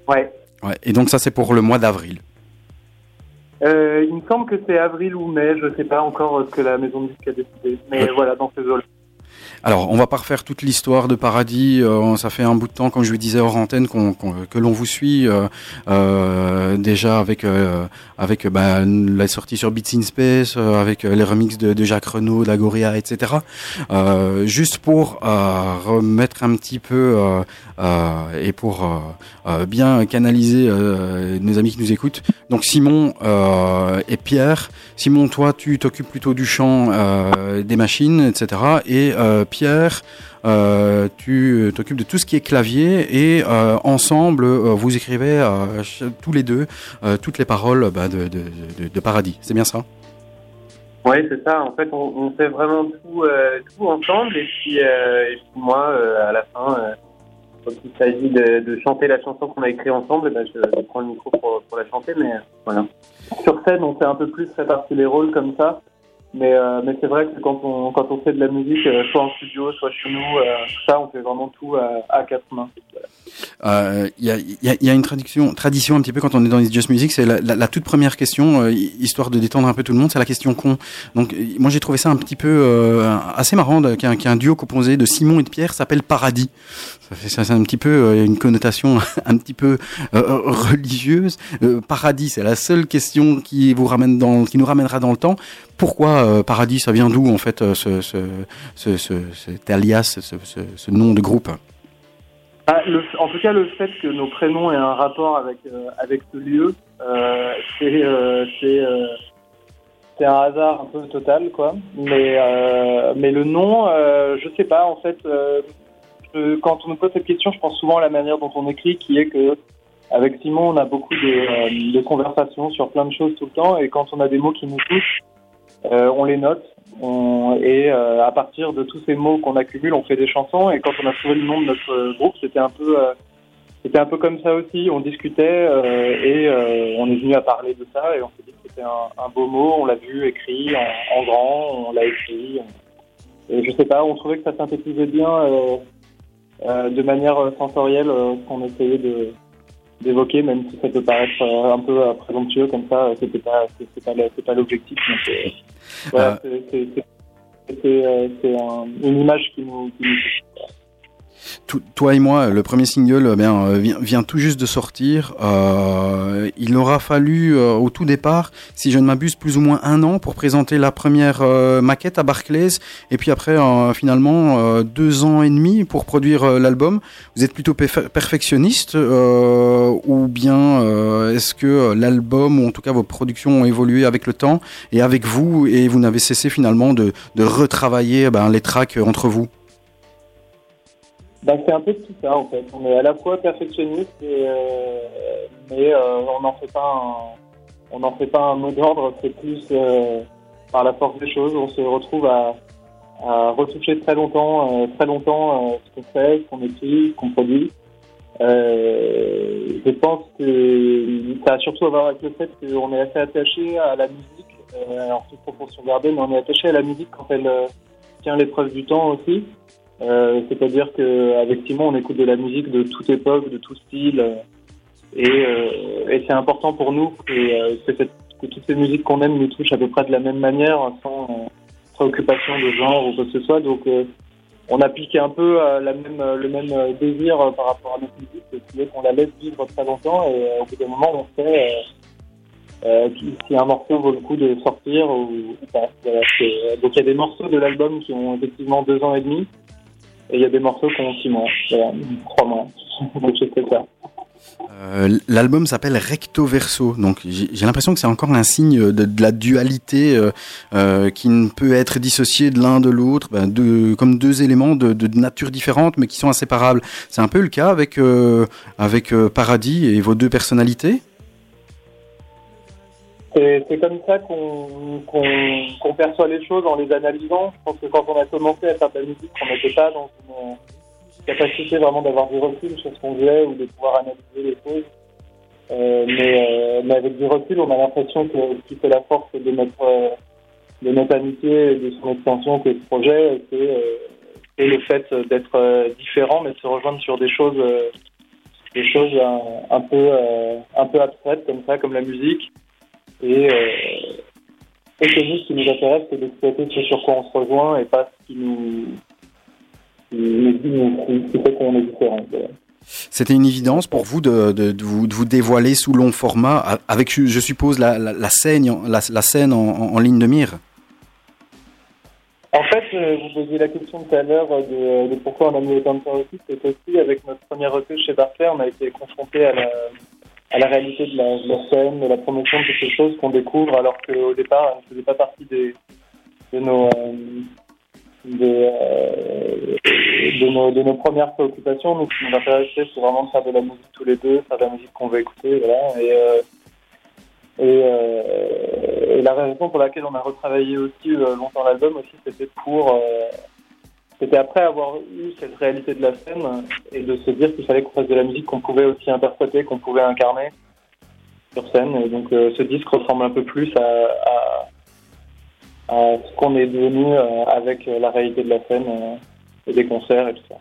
Ouais. Ouais. Et donc ça, c'est pour le mois d'avril. Euh, il me semble que c'est avril ou mai, je sais pas encore euh, ce que la maison de disque a décidé. Mais Ouais. voilà, dans ces eaux-là. Alors, on va pas refaire toute l'histoire de Paradis. euh, ça fait un bout de temps, comme je vous disais hors antenne, que l'on vous suit euh, euh, déjà avec euh, avec bah, la sortie sur Beats in Space, euh, avec les remixes de, de Jacques Renaud, d'Agoria, etc. Juste pour remettre un petit peu et pour bien canaliser nos amis qui nous écoutent. Donc Simon et Pierre. Simon, toi, tu t'occupes plutôt du chant, des machines, etc. Et euh, Pierre, euh, tu t'occupes de tout ce qui est clavier et euh, ensemble, euh, vous écrivez euh, tous les deux euh, toutes les paroles bah, de, Paradis. C'est bien ça? Oui, c'est ça. En fait, on, fait vraiment tout, euh, ensemble. Et puis, euh, moi, euh, à la fin, euh, quand il s'agit de, chanter la chanson qu'on a écrite ensemble, ben, je, prends le micro pour, pour la chanter. Mais euh, voilà. Sur scène, on fait un peu plus répartir les rôles comme ça. Mais, euh, mais c'est vrai que quand on, quand on fait de la musique, euh, soit en studio, soit chez nous, euh, ça, on fait vraiment tout à, quatre mains. Euh, Il y, a, il y a- il y a une tradition, tradition un petit peu quand on est dans les Just Music, c'est la, toute première question, euh, histoire de détendre un peu tout le monde, c'est la question con. Donc euh, moi j'ai trouvé ça un petit peu euh, assez marrant qu'un qu'un duo composé de Simon et de Pierre s'appelle Paradis. Ça c'est un petit peu euh, une connotation un petit peu euh, religieuse. Euh, paradis, c'est la seule question qui vous ramène dans, qui nous ramènera dans le temps. Pourquoi Paradis Ça vient d'où en fait ce, ce, ce, ce- cet alias, ce, nom de groupe? Ah, en tout cas, le fait que nos prénoms aient un rapport avec avec ce lieu, euh, c'est c'est un hasard un peu total, quoi. Mais mais le nom, je sais pas. En fait, quand on me pose cette question, je pense souvent à la manière dont on écrit, qui est que avec Simon, on a beaucoup de, euh, conversations sur plein de choses tout le temps, et quand on a des mots qui nous touchent, euh, on les note. On, et euh, à partir de tous ces mots qu'on accumule, on fait des chansons. Et quand on a trouvé le nom de notre groupe, c'était un peu, c'était un peu comme ça aussi. On discutait et on est venu à parler de ça et on s'est dit que c'était un, beau mot. On l'a vu écrit en, grand, on l'a écrit. Et je sais pas, on trouvait que ça synthétisait bien de manière euh, sensorielle euh, ce qu'on essayait de d'évoquer, même si ça peut paraître euh, un peu euh, présomptueux comme ça, euh, c'était pas, c'est c'est pas, c'est pas l'objectif. euh, voilà, c'est- c'est- c'est- c'est euh, c'est un- une image qui nous, qui nous. Toi et moi, le premier single bien, euh, vient, tout juste de sortir. Euh, il aura fallu euh, au tout départ, si je ne m'abuse, plus ou moins un an pour présenter la première maquette à Barclays, et puis après finalement deux ans et demi pour produire l'album. Vous êtes plutôt perfe- perfectionniste ou bien est-ce que l'album ou en tout cas vos productions ont évolué avec le temps et avec vous et vous n'avez cessé finalement de, retravailler ben, les tracks entre vous? Ben, c'est un peu tout ça en fait. On est à la fois perfectionniste, et, euh, mais euh, on n'en fait pas un, on n'en fait pas un mot d'ordre. C'est plus euh, par la force des choses. On se retrouve à, à retoucher très longtemps, euh, très longtemps euh, ce qu'on fait, ce qu'on écrit, ce qu'on produit. Euh, je pense que ça a surtout à voir avec le fait qu'on est assez attaché à la musique, alors toute proportion gardée, mais on est attaché à la musique quand elle tient l'épreuve du temps aussi. Euh, C'est-à-dire qu'avec Simon, on écoute de la musique de toute époque, de tout style, euh, et, euh, et c'est important pour nous que, toutes ces musiques qu'on aime nous touchent à peu près de la même manière, sans préoccupation de genre ou quoi que ce soit. Donc, on a piqué un peu le même désir par rapport à notre musique, est qu'on la laisse vivre très longtemps, et au bout d'un moment, on sait si un morceau vaut le coup de sortir ou, pas. Donc, il y a des morceaux de l'album qui ont effectivement deux ans et demi. Et il y a des morceaux ont six mois, voilà, ça. Euh, L'album s'appelle Recto Verso, donc j'ai l'impression que c'est encore un signe de, de la dualité euh, euh, qui ne peut être dissociée de l'un de l'autre, ben, deux- comme deux éléments de, de nature différente mais qui sont inséparables. C'est un peu le cas avec avec Paradis et vos deux personnalités. C'est comme ça qu'on perçoit les choses en les analysant. Je pense que quand on a commencé à faire de la musique, on n'était pas dans une capacité vraiment d'avoir du recul sur ce qu'on faisait ou de pouvoir analyser les choses. Euh, mais, euh, mais avec du recul, on a l'impression que ce qui fait la force de notre, euh, de notre amitié de son extension que ce projet, c'est euh, le fait d'être différent, mais de se rejoindre sur des choses, des choses un peu abstraites comme ça, comme la musique. Et, euh, et que nous, ce qui nous intéresse, c'est d'exploiter ce sur quoi on se rejoint et pas ce qui nous, qui, fait qu'on est différent. Voilà. C'était une évidence pour vous de, de, de vous, de vous dévoiler sous long format avec, je suppose, la, la, la scène, en- la, la scène en, en- en ligne de mire. En fait, euh, vous posiez la question tout à l'heure de, de pourquoi on a mis autant de temps aussi. C'est aussi avec notre premier recueil chez Barclay, on a été confronté à la, à la réalité de la, scène, de la promotion de ces choses qu'on découvre, alors qu'au départ, elles ne faisaient pas partie des, de nos, euh, euh, de, nos, premières préoccupations. Nous, ce qui nous intéressait, c'est vraiment de faire de la musique tous les deux, faire de la musique qu'on veut écouter, voilà. Et, euh, et, la raison pour laquelle on a retravaillé aussi longtemps l'album aussi, c'était pour, c'était après avoir eu cette réalité de la scène et de se dire qu'il fallait qu'on fasse de la musique qu'on pouvait aussi interpréter, qu'on pouvait incarner sur scène. Et donc euh, ce disque ressemble un peu plus à, ce qu'on est devenu euh, avec la réalité de la scène euh, et des concerts et tout ça.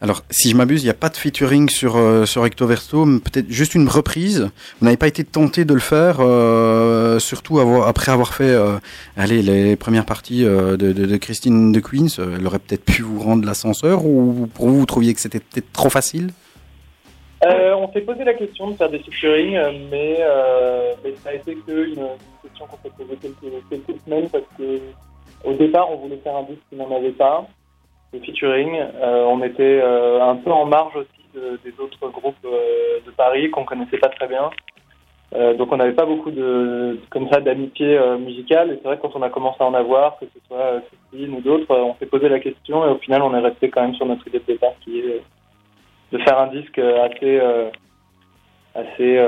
Alors, si je m'abuse, il n'y a pas de featuring sur, euh, Recto Verso, peut-être juste une reprise. Vous n'avez pas été tenté de le faire, euh, surtout après avoir fait euh, allez, les premières parties euh, de, Christine de Queens. Elle aurait peut-être pu vous rendre l'ascenseur, ou pour vous, vous trouviez que c'était peut-être trop facile? On s'est posé la question de faire des featuring, mais, ça a été qu'une une question qu'on s'est posée quelques, quelques semaines parce que au départ, on voulait faire un disque qui n'en avait pas, de featuring. Euh, on était euh, un peu en marge aussi de- des autres groupes euh, de Paris qu'on connaissait pas très bien. Euh, donc on n'avait pas beaucoup de comme ça d'amitié euh, musicale et c'est vrai que quand on a commencé à en avoir, que ce soit euh, ou d'autres, on s'est posé la question et au final on est resté quand même sur notre idée de départ qui est de faire un disque assez assez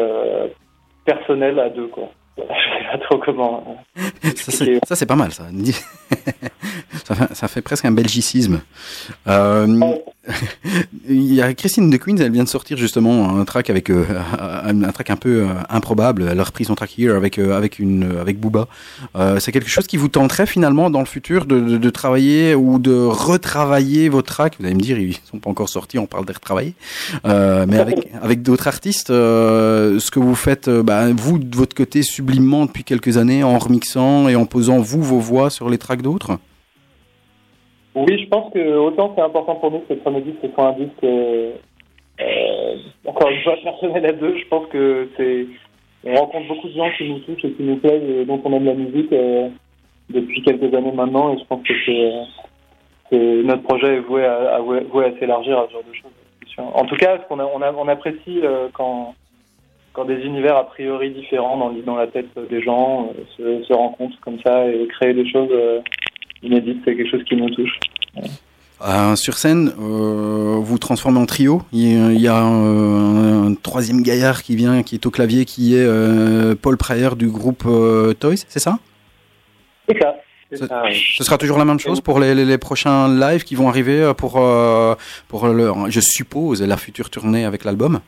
personnel à deux quoi. Voilà, je sais pas trop comment. ça, c'est pas mal, ça. ça, fait, ça fait presque un belgicisme. Euh, il y a Christine de Queens, elle vient de sortir justement un track avec euh, un, un track un peu euh, improbable. Elle a repris son track Here avec avec une avec Booba. C'est quelque chose qui vous tenterait finalement dans le futur de, de, de travailler ou de retravailler vos tracks? Vous allez me dire, ils sont pas encore sortis, on parle de retravailler. Mais avec avec d'autres artistes, ce que vous faites, bah, vous de votre côté sublimement depuis quelques années en remixant et en posant vous vos voix sur les tracks d'autres? Oui, je pense que autant c'est important pour nous que le premier disque soit un disque euh, euh, encore une fois personnel à deux. Je pense que c'est on rencontre beaucoup de gens qui nous touchent et qui nous plaisent et dont on aime la musique euh, depuis quelques années maintenant et je pense que c'est notre projet est voué à, à- à s'élargir à ce genre de choses. En tout cas, qu'on a, on, a- on apprécie euh, quand quand des univers a priori différents dans, dans la tête des gens euh, se, se rencontrent comme ça et créer des choses euh, inédites, c'est quelque chose qui nous touche. Euh, sur scène, euh, vous transformez en trio. Il y a, a un, un troisième gaillard qui vient, qui est au clavier, qui est euh, Paul Pryor du groupe euh, Toys, c'est ça? C'est ça. Ce, ça, oui. ce sera toujours la même chose pour les, les- les prochains lives qui vont arriver euh, pour, euh, pour le, je suppose, la future tournée avec l'album?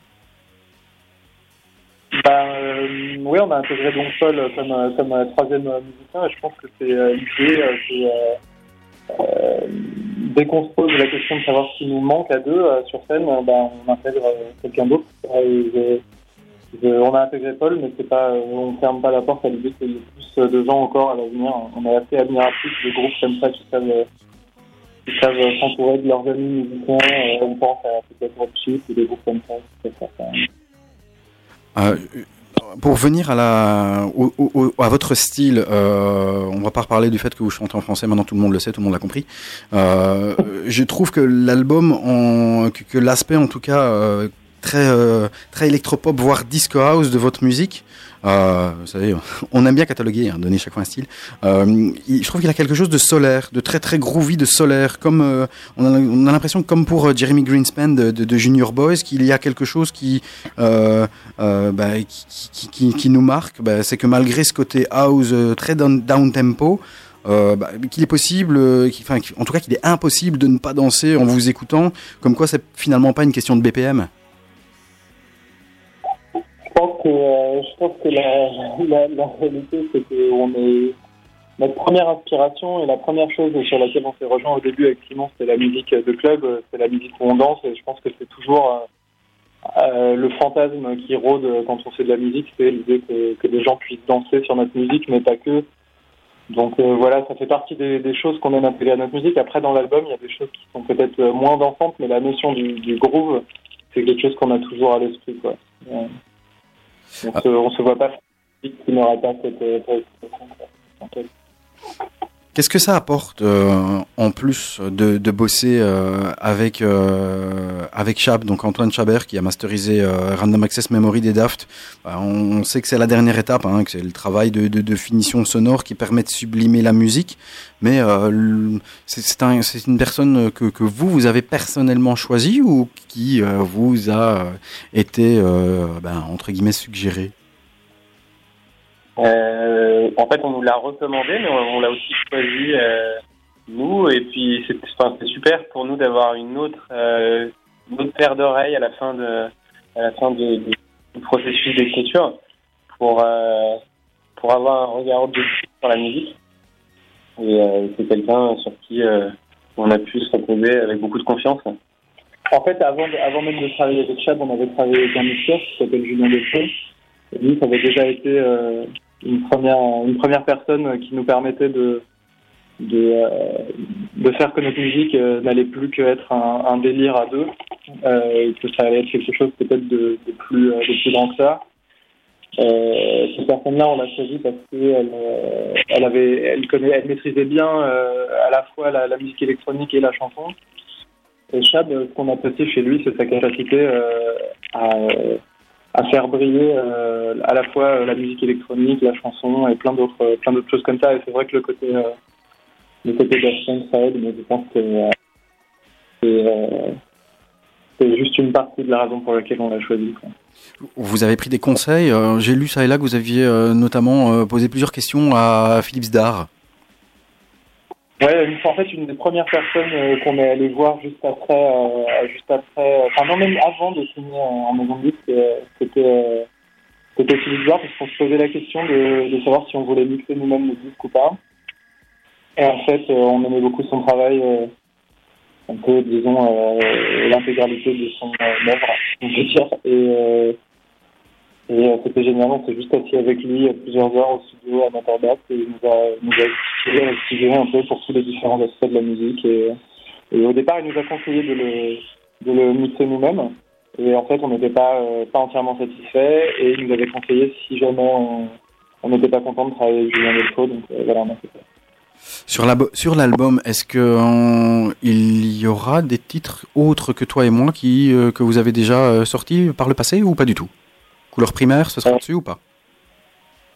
Ben, euh, oui, on a intégré donc Paul comme, comme euh, troisième euh, musicien et je pense que c'est euh, l'idée, c'est dès qu'on se pose la question de savoir ce qui nous manque à deux sur scène, ben, on intègre quelqu'un d'autre. On a intégré Paul, mais c'est pas, on ferme pas la porte à l'idée qu'il y ait plus de gens encore à l'avenir. On est assez admiratif de groupes comme ça qui savent, qui savent s'entourer de leurs amis musiciens. On pense à peut-être Red Chip ou des groupes comme ça. Euh, pour venir à, la, à votre style, euh, on va pas reparler du fait que vous chantez en français, maintenant tout le monde le sait, tout le monde l'a compris. Euh, je trouve que l'album, que, que l'aspect en tout cas euh, très, très électropop, voire disco house de votre musique. Euh, vous savez, on aime bien cataloguer, hein, donner chaque fois un style. Euh, je trouve qu'il a quelque chose de solaire, de très très groovy, de solaire. Comme euh, on a, on a l'impression, comme pour Jeremy Greenspan de, Junior Boys, qu'il y a quelque chose qui, bah, qui, nous marque. Bah, c'est que malgré ce côté house très down, tempo, bah, qu'il est possible, en tout cas qu'il est impossible de ne pas danser en vous écoutant. Comme quoi, c'est finalement pas une question de BPM. Euh, je pense que la, réalité, c'est que on est notre première inspiration et la première chose sur laquelle on s'est rejoint au début avec Simon, c'est la musique de club, euh, c'est la musique où on danse. Et je pense que c'est toujours euh, le fantasme qui rôde quand on fait de la musique, c'est l'idée que, des gens puissent danser sur notre musique, mais pas que. Donc voilà, ça fait partie des, choses qu'on aime intégrer à notre musique. Après, dans l'album, il y a des choses qui sont peut-être moins dansantes, mais la notion du, groove, c'est quelque chose qu'on a toujours à l'esprit. quoi. On se, on se voit pas. Faire une musique qui n'aura pas cette Qu'est-ce que ça apporte euh, en plus de, de bosser euh, avec euh, avec Chab, donc Antoine Chabert qui a masterisé euh, Random Access Memory des Daft? Bah, on, sait que c'est la dernière étape, hein, que c'est le travail de, de, de finition sonore qui permet de sublimer la musique. Mais euh, c'est un, une personne que, que vous vous avez personnellement choisi ou qui euh, vous a été ben, entre guillemets suggéré. Euh, en fait, on nous l'a recommandé, mais on, l'a aussi choisi euh, nous. Et puis, c'est super pour nous d'avoir une autre, euh, une autre paire d'oreilles à la fin de, à la fin de- du processus d'écriture pour euh, pour avoir un regard objectif sur la musique. Et euh, c'est quelqu'un sur qui euh, on a pu se reposer avec beaucoup de confiance. En fait, avant, avant même de travailler avec Chad, on avait travaillé avec un mixeur qui s'appelle Julien Delfaux. Lui, ça avait déjà été euh, une première une première personne qui nous permettait de de, euh, de faire que notre musique euh, n'allait plus qu'être un, délire à deux et que ça allait être quelque chose peut-être de, plus de plus grand que ça. Cette personne-là, on l'a choisie parce qu'elle elle avait elle connaît elle maîtrisait bien à la fois la, la musique électronique et la chanson. Et Chad, ce qu'on apprécie chez lui, c'est sa capacité à à faire briller euh, à la fois euh, la musique électronique, la chanson et plein d'autres euh, plein d'autres choses comme ça. Et c'est vrai que le côté euh, le côté Daft Punk, ça aide, mais je pense que euh, c'est c'est juste une partie de la raison pour laquelle on l'a choisi. Vous avez pris des conseils. J'ai lu ça et là que vous aviez notamment posé plusieurs questions à Philippe Zdar. Ouais, en fait, une des premières personnes euh, qu'on est allé voir juste après, euh, juste après, euh, enfin non même avant de signer en, maison de c'était c'était Philippe parce qu'on se posait la question de, de savoir si on voulait mixer nous-mêmes le disque ou pas. Et en fait, on aimait beaucoup son travail, un peu, disons, l'intégralité de son œuvre, on peut dire. Et, et euh, c'était génial, on s'est juste assis avec lui euh, plusieurs heures au studio à Matterbat et il nous a, nous a expliqué, expliqué un peu pour tous les différents aspects de la musique. Et, et au départ, il nous a conseillé de le, de le mixer nous-mêmes. Et en fait, on n'était pas, euh, pas entièrement satisfait et il nous avait conseillé si jamais on n'était pas content de travailler avec Julien Delfaux. Donc euh, voilà, on fait. Sur la- sur l'album, est-ce que euh, y aura des titres autres que toi et moi qui euh, que vous avez déjà euh, sortis par le passé ou pas du tout? Couleur primaire, ce sera dessus ou pas?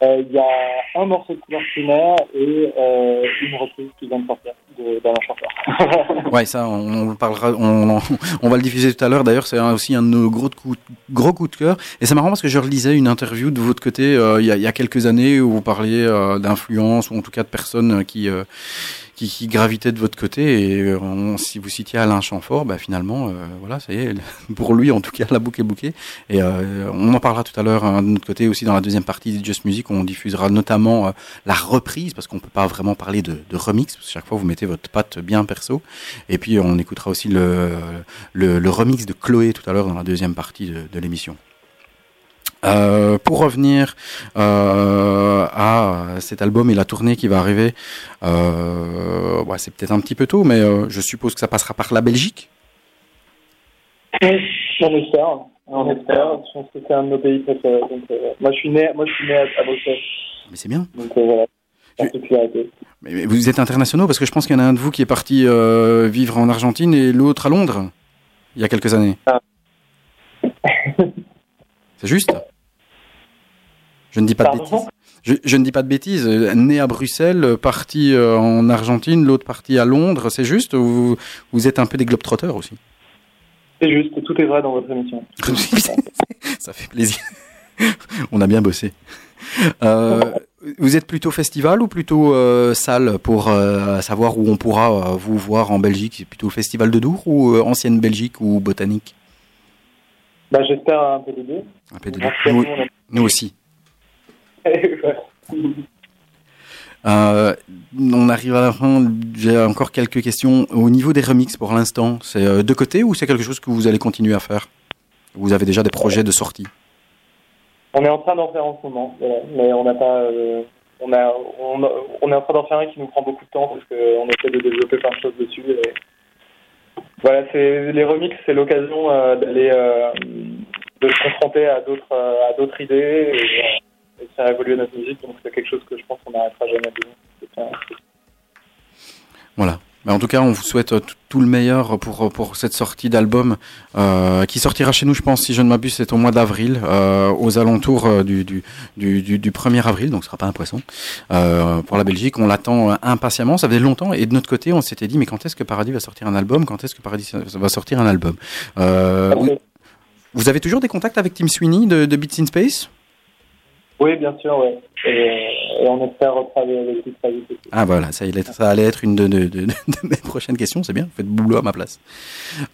Euh, Il y a un morceau de couleur primaire et euh, une reprise qui vient de sortir d'un chanteur. Ouais, ça, on, on parlera, on, on va le diffuser tout à l'heure. D'ailleurs, c'est aussi un de nos gros, coups, gros coups de cœur. Et c'est marrant parce que je relisais une interview de votre côté euh, il, y a, il y a quelques années où vous parliez euh, d'influence ou en tout cas de personnes qui, euh, qui, qui gravitaient de votre côté. Et euh, on- si vous citiez Alain Chamfort, bah, finalement, euh, voilà, ça y est, pour lui en tout cas, la boucle est bouquée. Et euh, on en parlera tout à l'heure hein, de notre côté aussi dans la deuxième partie de Just Music. On diffusera notamment la reprise parce qu'on peut pas vraiment parler de, de remix parce que chaque fois vous mettez votre patte bien perso. Et puis on écoutera aussi le, le, le remix de Chloé tout à l'heure dans la deuxième partie de, de l'émission. Euh, pour revenir euh, à cet album et la tournée qui va arriver, euh, ouais, c'est peut-être un petit peu tôt, mais je suppose que ça passera par la Belgique? On espère. On espère. Je pense que c'est un de nos pays préférés. Donc, moi, je suis né, moi, je suis né à, à Bruxelles. Mais c'est bien. Donc voilà. Mais, vous êtes internationaux parce que je pense qu'il y en a un de vous qui est parti euh, vivre en Argentine et l'autre à Londres il y a quelques années. C'est juste? Je ne dis pas de bêtises. Je, je ne dis pas de bêtises. Né à Bruxelles, parti euh, en Argentine, l'autre parti à Londres, c'est juste ou vous, vous êtes un peu des globetrotters aussi C'est juste, tout est vrai dans votre émission. Ça fait plaisir. On a bien bossé. Euh, vous êtes plutôt festival ou plutôt euh, salle pour euh, savoir où on pourra vous voir en Belgique? C'est plutôt festival de Dour ou ancienne Belgique ou botanique? Bah, j'espère un peu des deux. Un peu deux. nous aussi. Euh, on arrive à la fin. J'ai encore quelques questions. Au niveau des remixes pour l'instant, c'est euh, de côté ou c'est quelque chose que vous allez continuer à faire? Vous avez déjà des projets de sortie? On est en train d'en faire en ce moment, mais on n'a pas. euh, on, est en train d'en faire un qui nous prend beaucoup de temps parce qu'on essaie de développer plein de choses dessus. Voilà, les remixes, c'est l'occasion d'aller de se confronter à d'autres à idées et faire évoluer notre musique. Donc c'est quelque chose que je pense qu'on n'arrêtera jamais de. Voilà. Mais en tout cas, on vous souhaite euh, tout- le meilleur pour, pour cette sortie d'album euh, qui sortira chez nous, je pense, si je ne m'abuse, c'est au mois d'avril, euh, aux alentours euh, du, du, du, du, du 1er avril, donc ce sera pas un poisson. Euh, pour la Belgique, on l'attend euh, impatiemment. Ça faisait longtemps et de notre côté, on s'était dit, mais quand est-ce que Paradis va sortir un album? Quand est-ce que Paradis va sortir un album? Euh, vous, vous avez toujours des contacts avec Tim Sweeney de, de Beats in Space? Oui, bien sûr, ouais. Et, et on espère retravailler avec lui très vite. Ah voilà, ça, allait- ça allait être une de, de- de- de mes prochaines questions, c'est bien, vous faites boulot à ma place.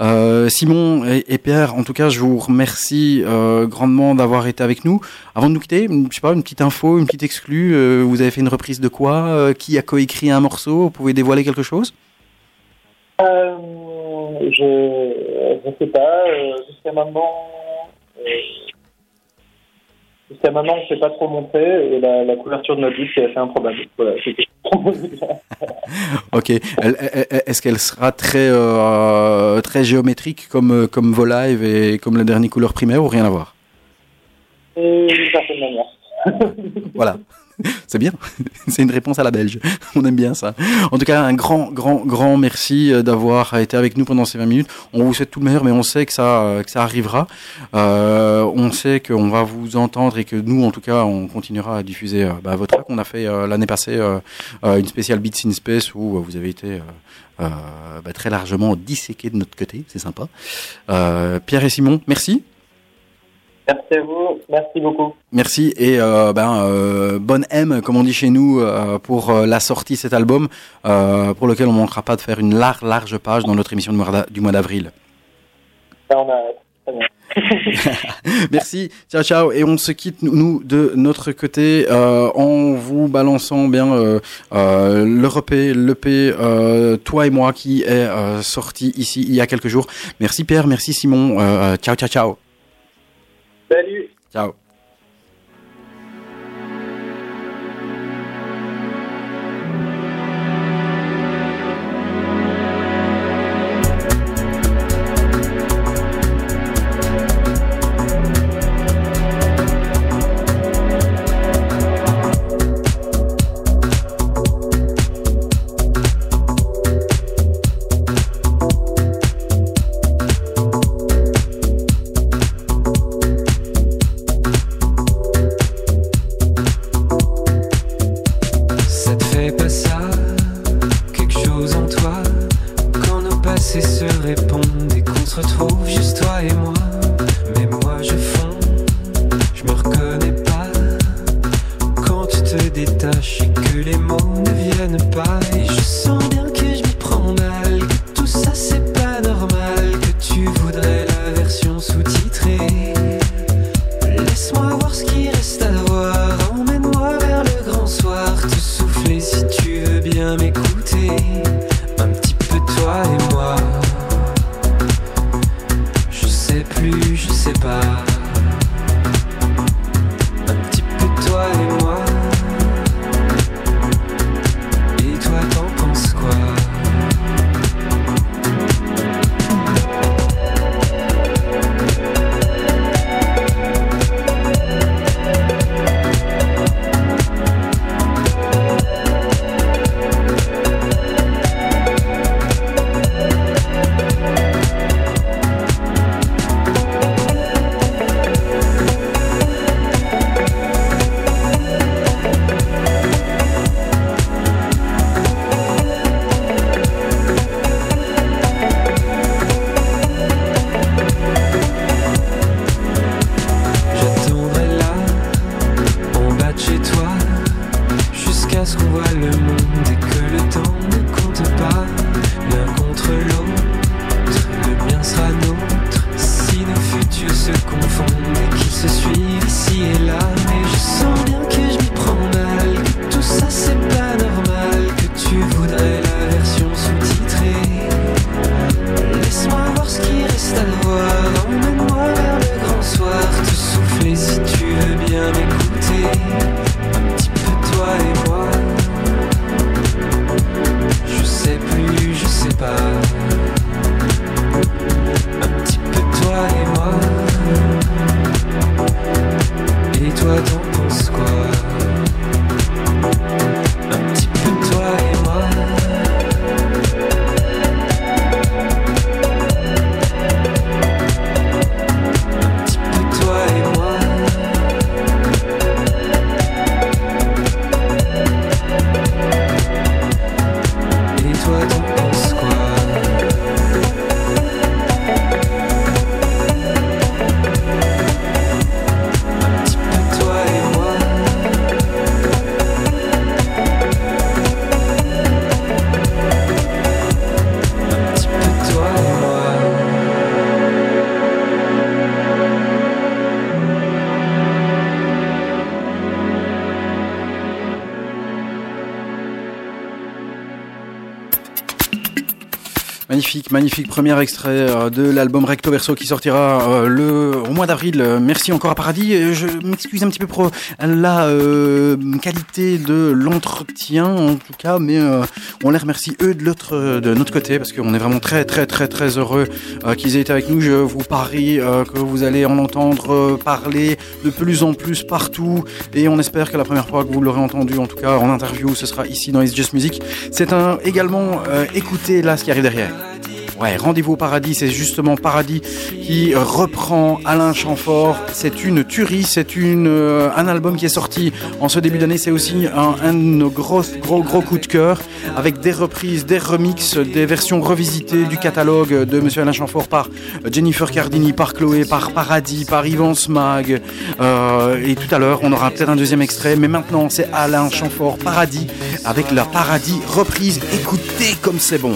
Euh, Simon et, et Pierre, en tout cas, je vous remercie euh, grandement d'avoir été avec nous. Avant de nous quitter, je sais pas, une petite info, une petite exclue, euh, vous avez fait une reprise de quoi Euh, Qui a coécrit un morceau Vous pouvez dévoiler quelque chose? Euh, je je sais pas. euh, jusqu'à maintenant, euh, jusqu'à maintenant, on s'est pas trop montré et la, la couverture de notre disque est assez improbable. Voilà. Ok, est-ce qu'elle sera très, euh, très géométrique comme, euh, comme vos lives et comme le dernier couleur primaire ou rien à voir? Et d'une certaine manière. Voilà. C'est bien. C'est une réponse à la belge. On aime bien ça. En tout cas, un grand, grand, grand merci euh, d'avoir été avec nous pendant ces 20 minutes. On vous souhaite tout le meilleur, mais on sait que ça, euh, que ça arrivera. Euh, on sait qu'on va vous entendre et que nous, en tout cas, on continuera à diffuser euh, bah, votre. On a fait l'année passée une spéciale Beats in Space où vous avez été bah, très largement disséqués de notre côté. C'est sympa. Pierre et Simon, merci. Merci à vous. Merci beaucoup. Merci et euh, ben euh, bonne M comme on dit chez nous euh, pour euh, la sortie de cet album pour lequel on manquera pas de faire une large large page dans notre émission du mois d'avril. Ça, on a très bien. Merci, ciao ciao et on se quitte nous, de notre côté euh, en vous balançant bien euh, euh, l'EP, l'EP toi et moi qui est sorti ici il y a quelques jours. Merci Pierre, merci Simon, ciao ciao ciao. Salut. Ciao. Magnifique, premier extrait euh, de l'album Recto Verso qui sortira euh, le, au mois d'avril. Merci encore à Paradis. Je m'excuse un petit peu pour la euh, qualité de l'entretien, en tout cas, mais on les remercie eux de, l'autre, de notre côté parce qu'on est vraiment très, très, très, très heureux qu'ils aient été avec nous. Je vous parie que vous allez en entendre parler de plus en plus partout et on espère que la première fois que vous l'aurez entendu, en tout cas en interview, ce sera ici dans It's Just Music. C'est un également écoutez là ce qui arrive derrière. Ouais, rendez-vous au paradis, c'est justement Paradis qui reprend Alain Chamfort. C'est une tuerie, c'est euh, un album qui est sorti en ce début d'année. C'est aussi un, gros gros gros coups de cœur avec des reprises, des remixes, des versions revisitées du catalogue de Monsieur Alain Chamfort par Jennifer Cardini, par Chloé, par Paradis, par Yvan Smag. Euh, et tout à l'heure, on aura peut-être un deuxième extrait, mais maintenant c'est Alain Chamfort Paradis avec la Paradis reprise. Écoutez comme c'est bon.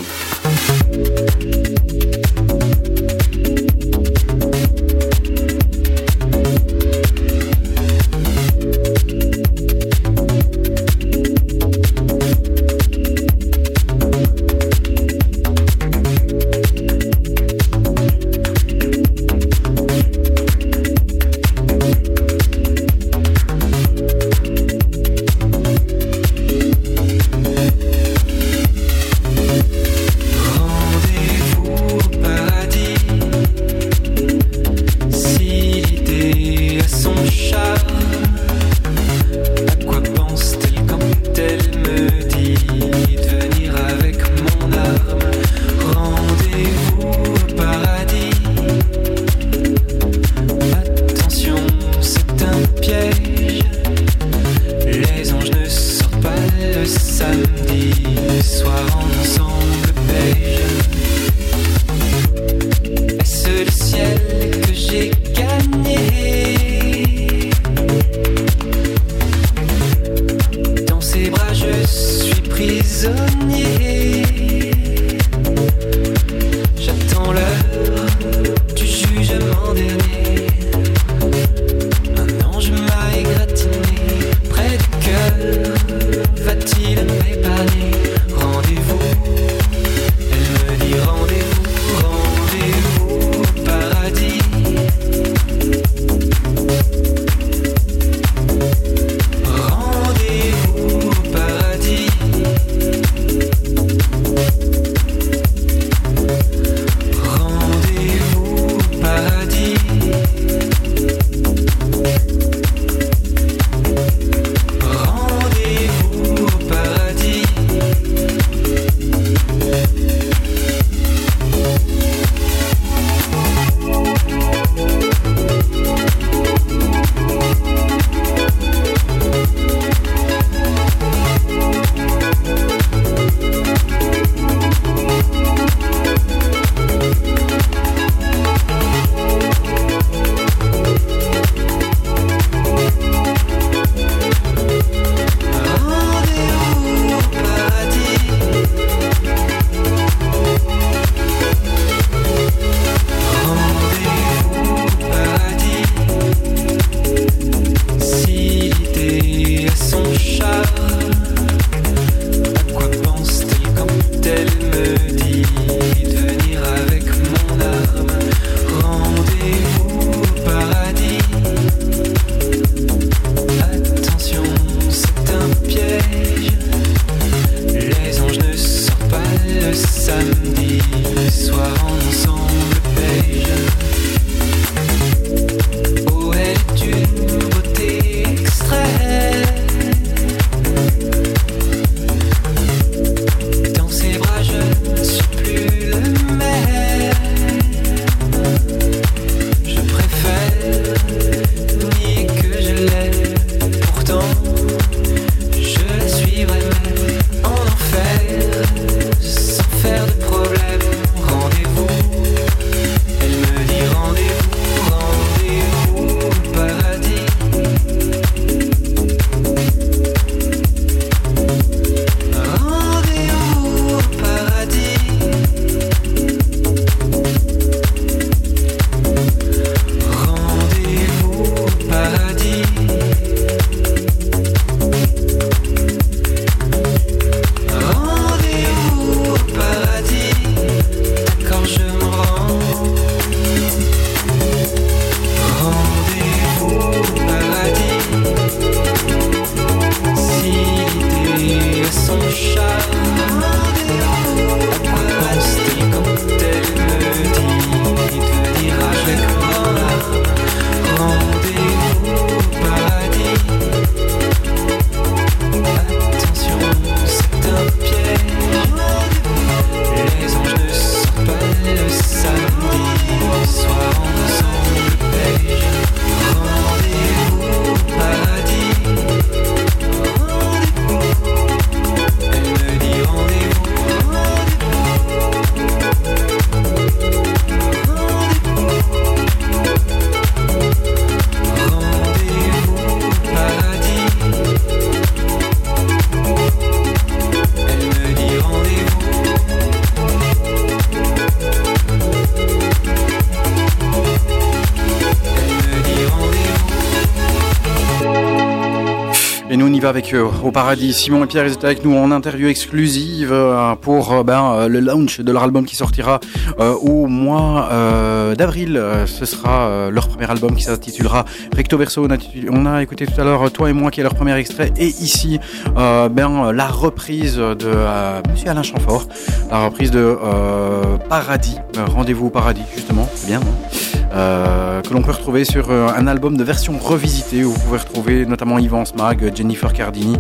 Eux au paradis. Simon et Pierre étaient avec nous en interview exclusive euh, pour euh, ben, euh, le launch de leur album qui sortira euh, au mois euh, d'avril. Euh, Ce sera euh, leur premier album qui s'intitulera Recto Verso. On a, écouté tout à l'heure euh, Toi et moi qui est leur premier extrait. Et ici, euh, ben, euh, la reprise de euh, Monsieur Alain Chamfort, la reprise de euh, Paradis. Euh, Rendez-vous au paradis, justement. C'est bien, non euh, que l'on peut retrouver sur euh, un album de version revisitée où vous pouvez retrouver notamment Yvan Smag, Jennifer Cardini,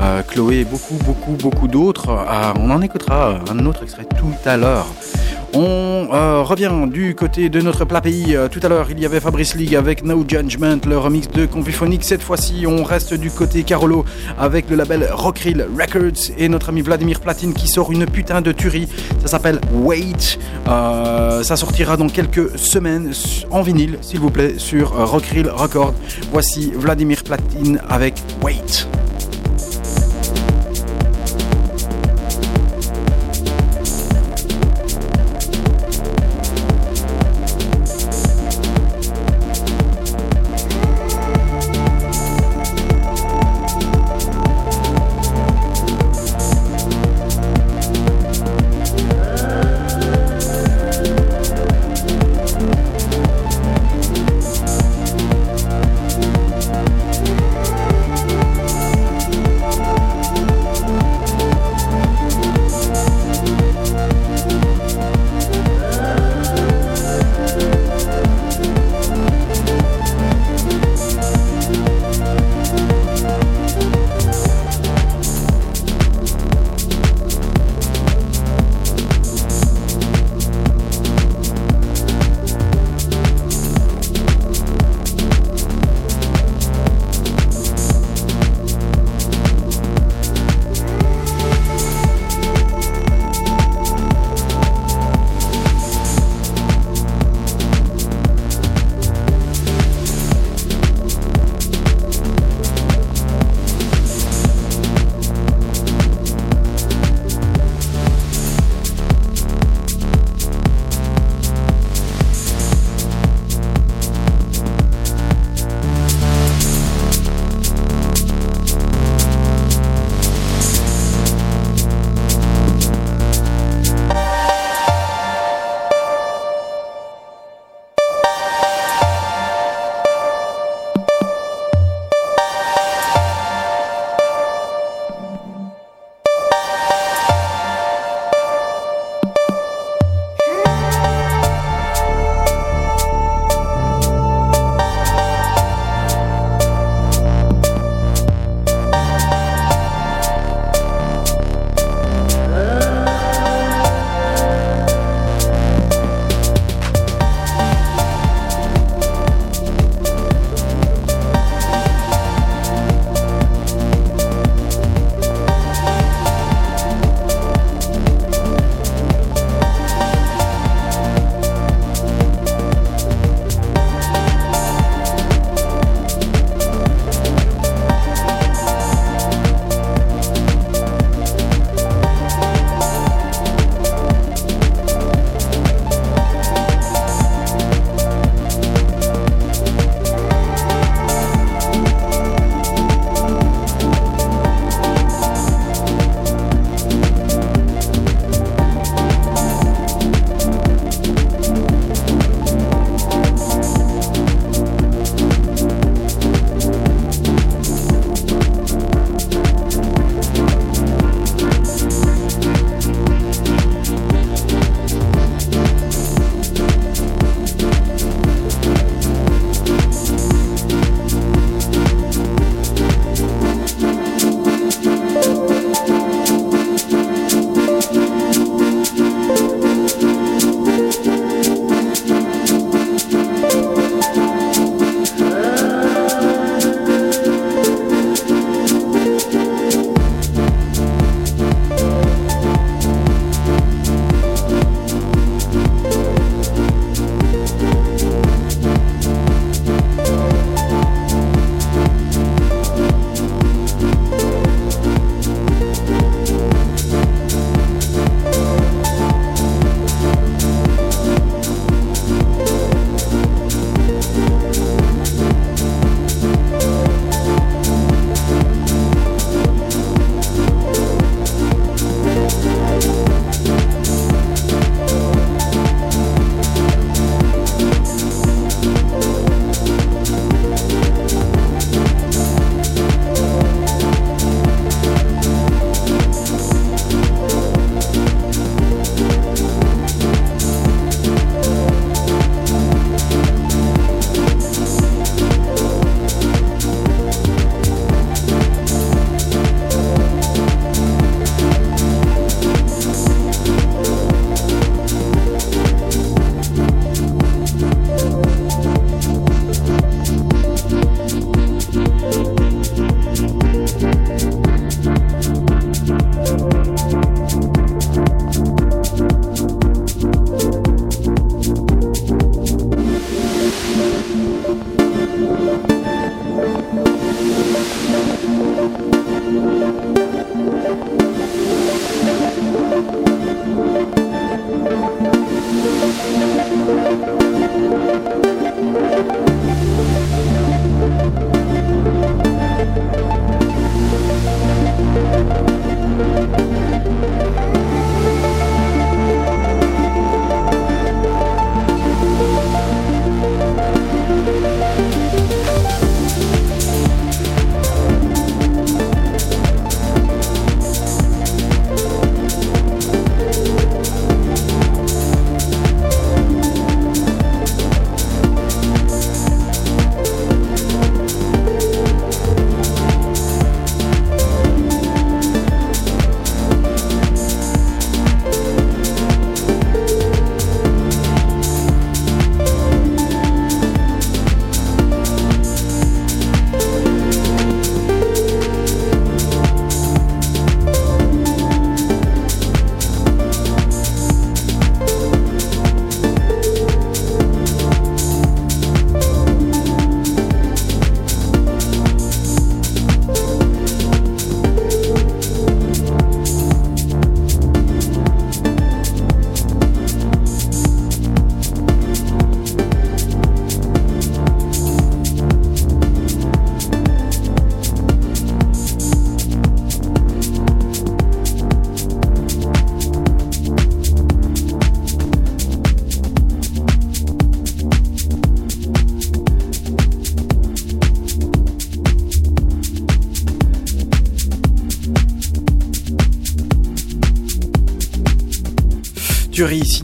euh, Chloé et beaucoup, beaucoup, beaucoup d'autres. Euh, on en écoutera un autre extrait tout à l'heure. On euh, revient du côté de notre plat pays. Euh, tout à l'heure, il y avait Fabrice League avec No Judgment, le remix de Confiphonique. Cette fois-ci, on reste du côté Carolo avec le label Rockrill Records et notre ami Vladimir Platine qui sort une putain de tuerie. Ça s'appelle Wait. Euh, ça sortira dans quelques semaines en vinyle, s'il vous plaît, sur Rockrill Records. Voici Vladimir Platine avec. Wait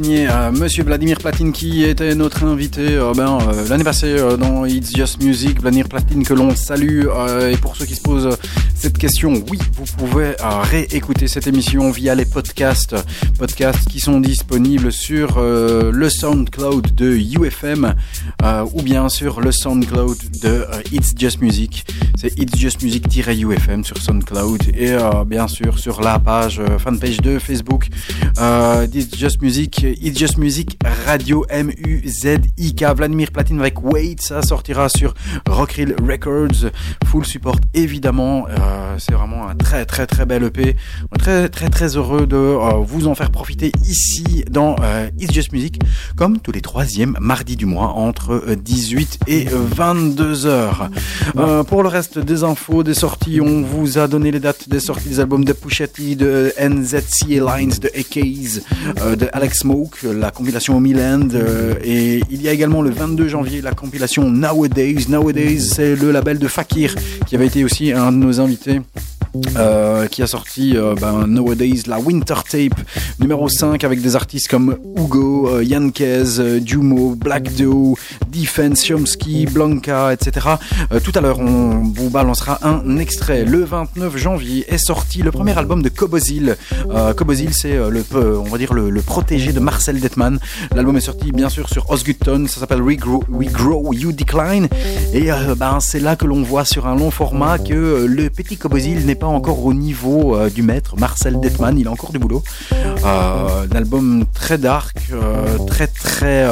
euh, Monsieur Vladimir Platine qui était notre invité euh, ben, euh, l'année passée dans It's Just Music. Vladimir Platine que l'on salue. et pour ceux qui se posent cette question, oui, vous pouvez réécouter cette émission via les podcasts, podcasts qui sont disponibles sur le SoundCloud de UFM ou bien sur le SoundCloud de It's Just Music. C'est It's Just Music-UFM sur SoundCloud et bien sûr sur la page fanpage de Facebook euh, d'It's Just Music, It's Just Music Radio M-U-Z-I-K. Vladimir Platine avec Wait, ça sortira sur Rockrill Records. Full support évidemment. Euh, c'est vraiment un très très très bel EP. Très très très heureux de euh, vous en faire profiter ici dans euh, It's Just Music, comme tous les troisièmes mardis du mois entre euh, 18 et 22 heures. Euh, pour le reste des infos, des sorties, on vous a donné les dates des sorties des albums de Pusha T, de NZCA Lines, de AKs, euh, de Alex Smoke, la compilation euh, et il y a également le 22 janvier la compilation Nowadays. Nowadays, c'est le label de Fakir qui avait été aussi un de nos invités. Euh, qui a sorti euh, ben, Nowadays la Winter Tape numéro 5 avec des artistes comme Hugo, euh, Yankez, euh, Dumo, Black Doe, Defense, Chomsky, Blanca, etc. Euh, tout à l'heure, on vous balancera un extrait. Le 29 janvier est sorti le premier album de Cobozil. Euh, Cobozil, c'est euh, le, on va dire le, protégé de Marcel Detman. L'album est sorti bien sûr sur Osgutton. Ça s'appelle We Grow, We Grow, You Decline. Et euh, ben, c'est là que l'on voit sur un long format que le petit Cobozil n'est pas encore au niveau du maître Marcel Detman. Il a encore du boulot. Euh, L'album très dark, très très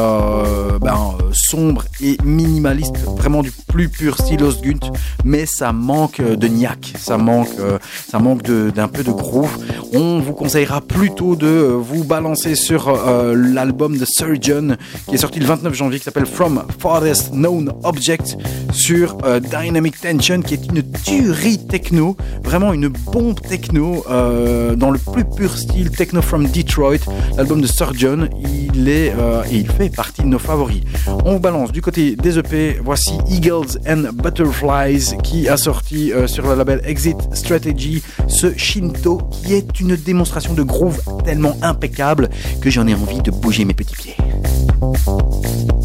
ben, euh, sombre et minimaliste, vraiment du plus pur style Osgut, mais ça manque euh, de niaque, ça manque, euh, ça manque d'un peu de groove. On vous conseillera plutôt de euh, vous balancer sur l'album de Surgeon qui est sorti le 29 janvier, qui s'appelle From Farthest Known Object sur Dynamic Tension, qui est une tuerie techno, vraiment une bombe techno dans le plus pur style techno from Detroit. L'album de Surgeon, il est et il fait partie de nos favoris. On vous balance du côté des EP. Voici Eagles and Butterflies qui a sorti euh, sur le label Exit Strategy ce Shinto qui est une démonstration de groove tellement impeccable que j'en ai envie de bouger mes petits pieds. –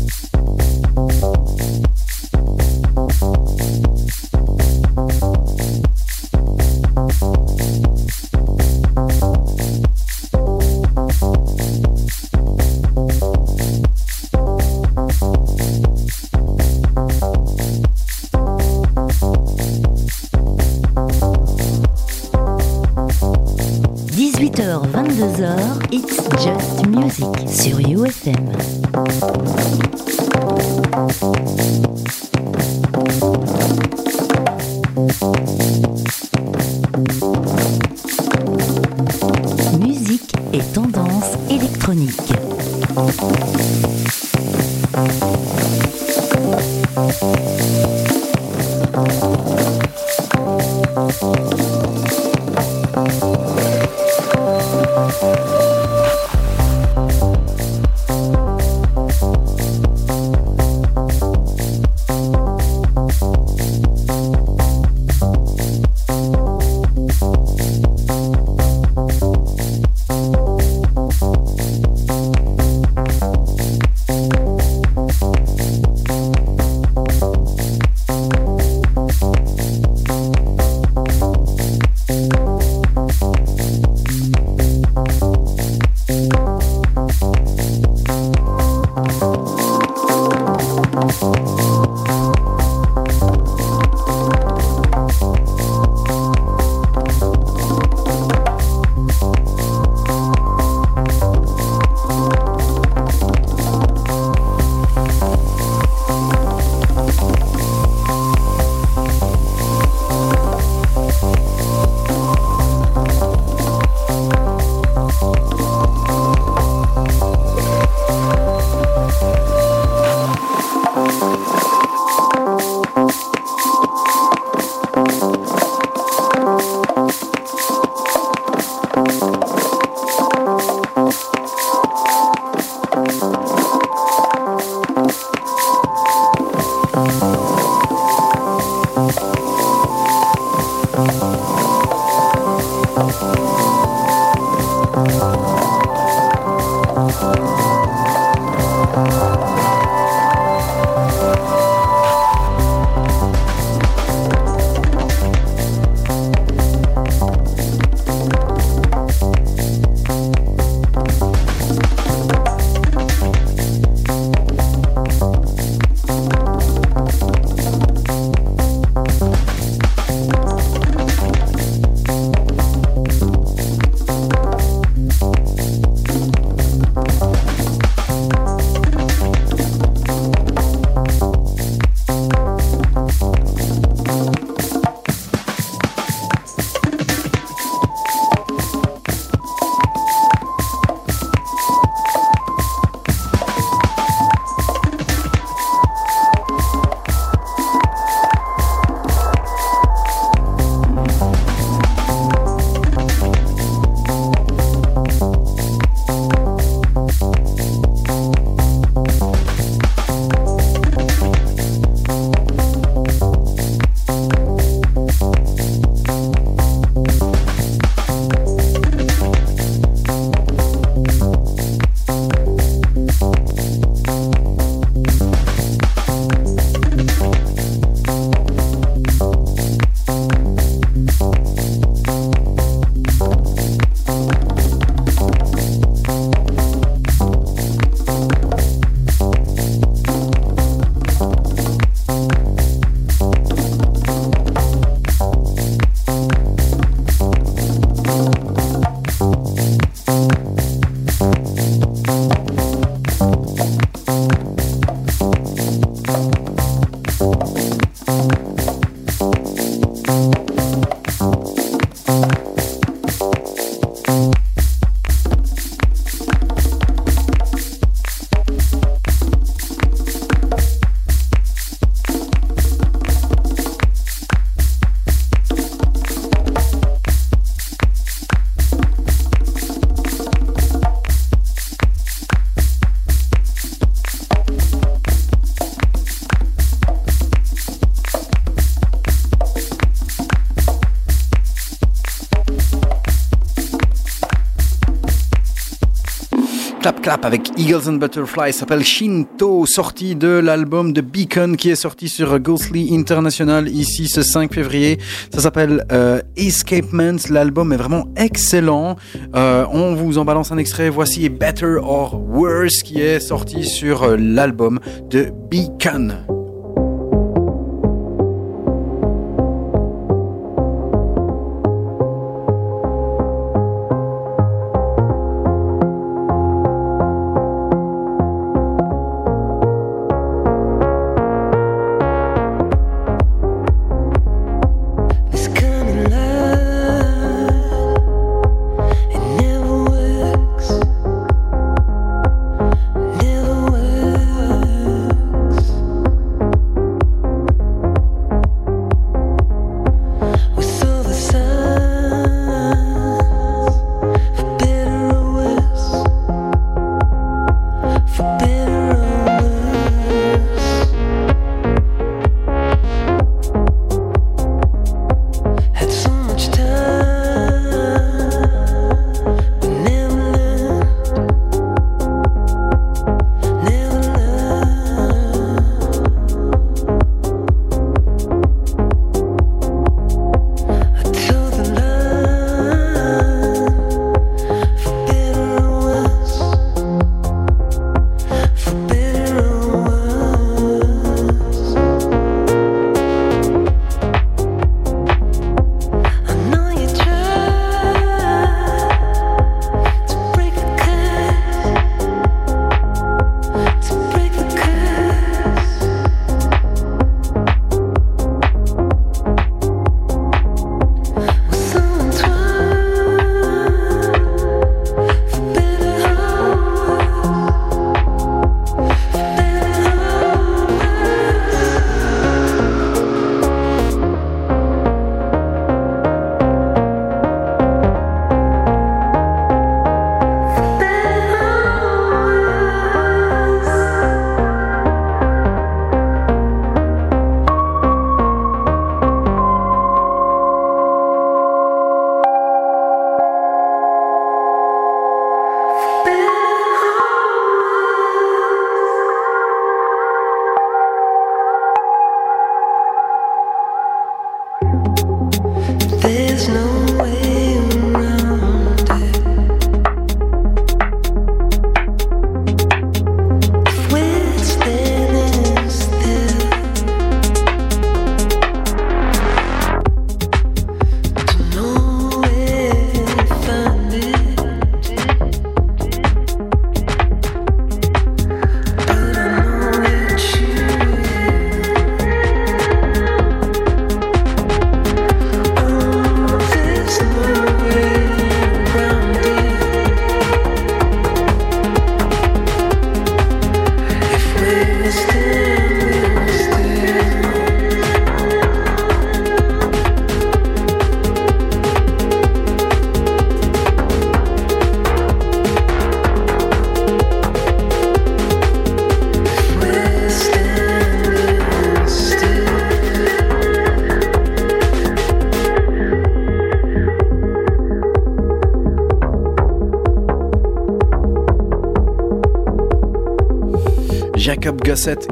Clap avec Eagles and Butterflies s'appelle Shinto, sorti de l'album de Beacon qui est sorti sur Ghostly International ici ce 5 février. Ça s'appelle euh, Escapements. L'album est vraiment excellent. Euh, on vous en balance un extrait. Voici Better or Worse qui est sorti sur euh, l'album de Beacon.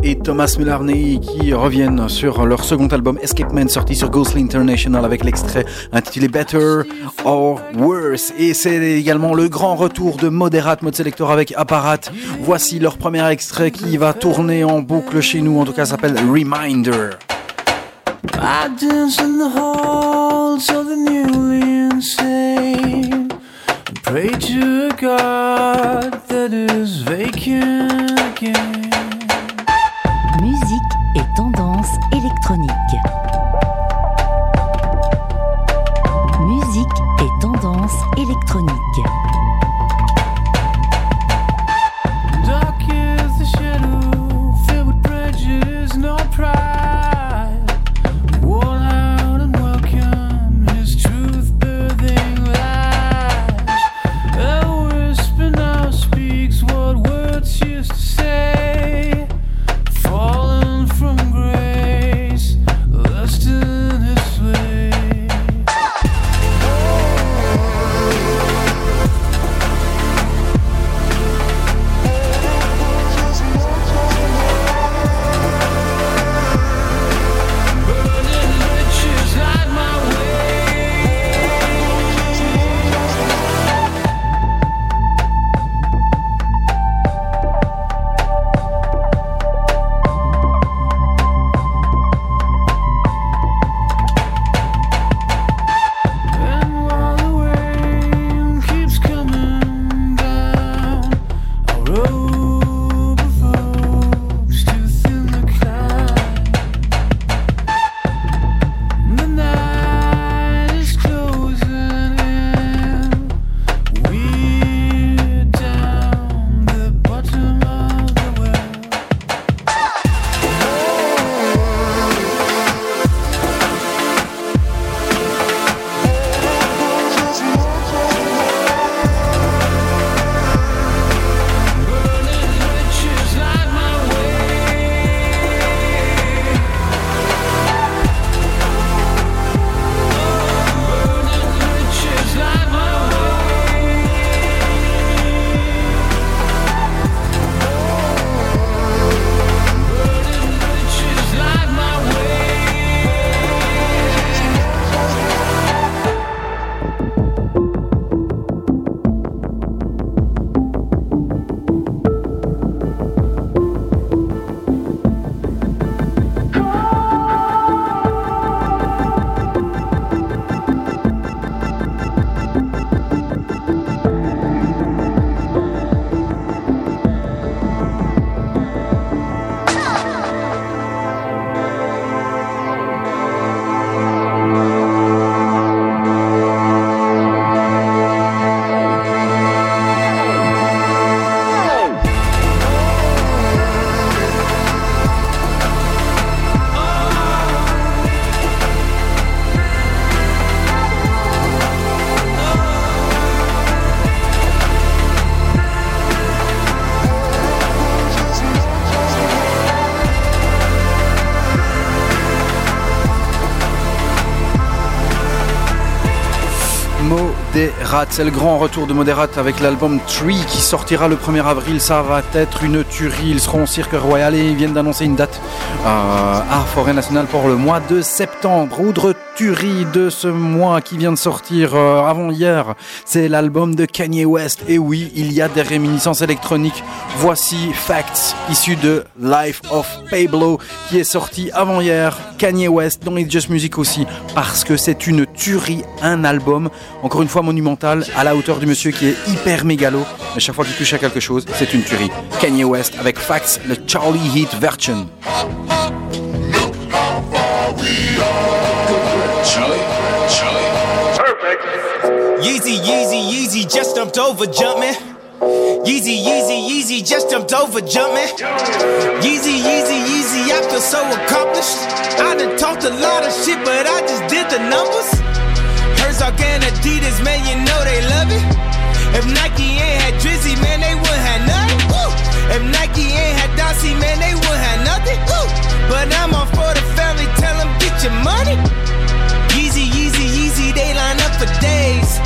Et Thomas Mullarney qui reviennent sur leur second album Escape Man sorti sur Ghostly International avec l'extrait intitulé Better or Worse. Et c'est également le grand retour de Moderate Mode Selector avec Apparat. Voici leur premier extrait qui va tourner en boucle chez nous, en tout cas s'appelle Reminder. I dance in the halls of the Pray to God C'est le grand retour de Moderate avec l'album Tree qui sortira le 1er avril. Ça va être une tuerie. Ils seront au Cirque Royal et ils viennent d'annoncer une date euh, à Forêt Nationale pour le mois de septembre. Autre tuerie de ce mois qui vient de sortir euh, avant hier, c'est l'album de Kanye West. Et oui, il y a des réminiscences électroniques. Voici Facts, issu de Life of Pablo, qui est sorti avant hier. Kanye West dans It's Just Music aussi, parce que c'est une tuerie, un album, encore une fois monumental, à la hauteur du monsieur qui est hyper mégalo. Mais chaque fois qu'il touche à quelque chose, c'est une tuerie. Kanye West avec Facts, le Charlie Heat version. Yeezy, Yeezy, Yeezy just jumped over jumping. Yeezy, Yeezy, Yeezy just jumped over jumping. Yeezy, Yeezy, Yeezy, I feel so accomplished. I done talked a lot of shit, but I just did the numbers. Herzog and Adidas, man, you know they love it. If Nike ain't had Drizzy, man, they wouldn't have nothing. Woo! If Nike ain't had Dossie, man, they wouldn't have nothing. Woo! But I'm all for the family, tell them get your money. Yeezy, Yeezy, Yeezy, they line up for days.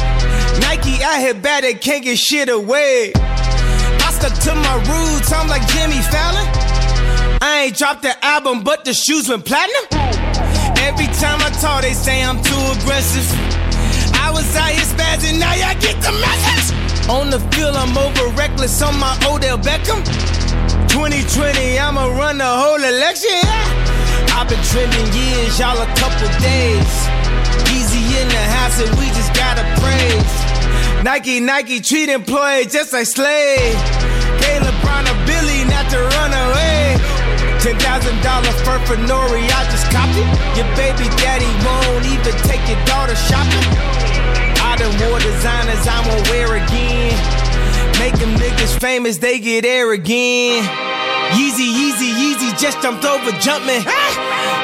Nike out here bad, they can't get shit away. Stuck to my roots, I'm like Jimmy Fallon. I ain't dropped the album, but the shoes went platinum. Every time I talk, they say I'm too aggressive. I was out here spazzing, now y'all get the message. On the field, I'm over reckless on my Odell Beckham. 2020, I'ma run the whole election. Yeah. I've been trending years, y'all a couple days. Easy in the house, and we just gotta praise. Nike, Nike treat employees just like slave. Not to run away. Ten thousand dollar fur for Nori, I just copped it. Your baby daddy won't even take your daughter shopping. I done wore designers I won't wear again. Make them niggas famous, they get air again. Yeezy, Yeezy, Yeezy, just jumped over, jumping.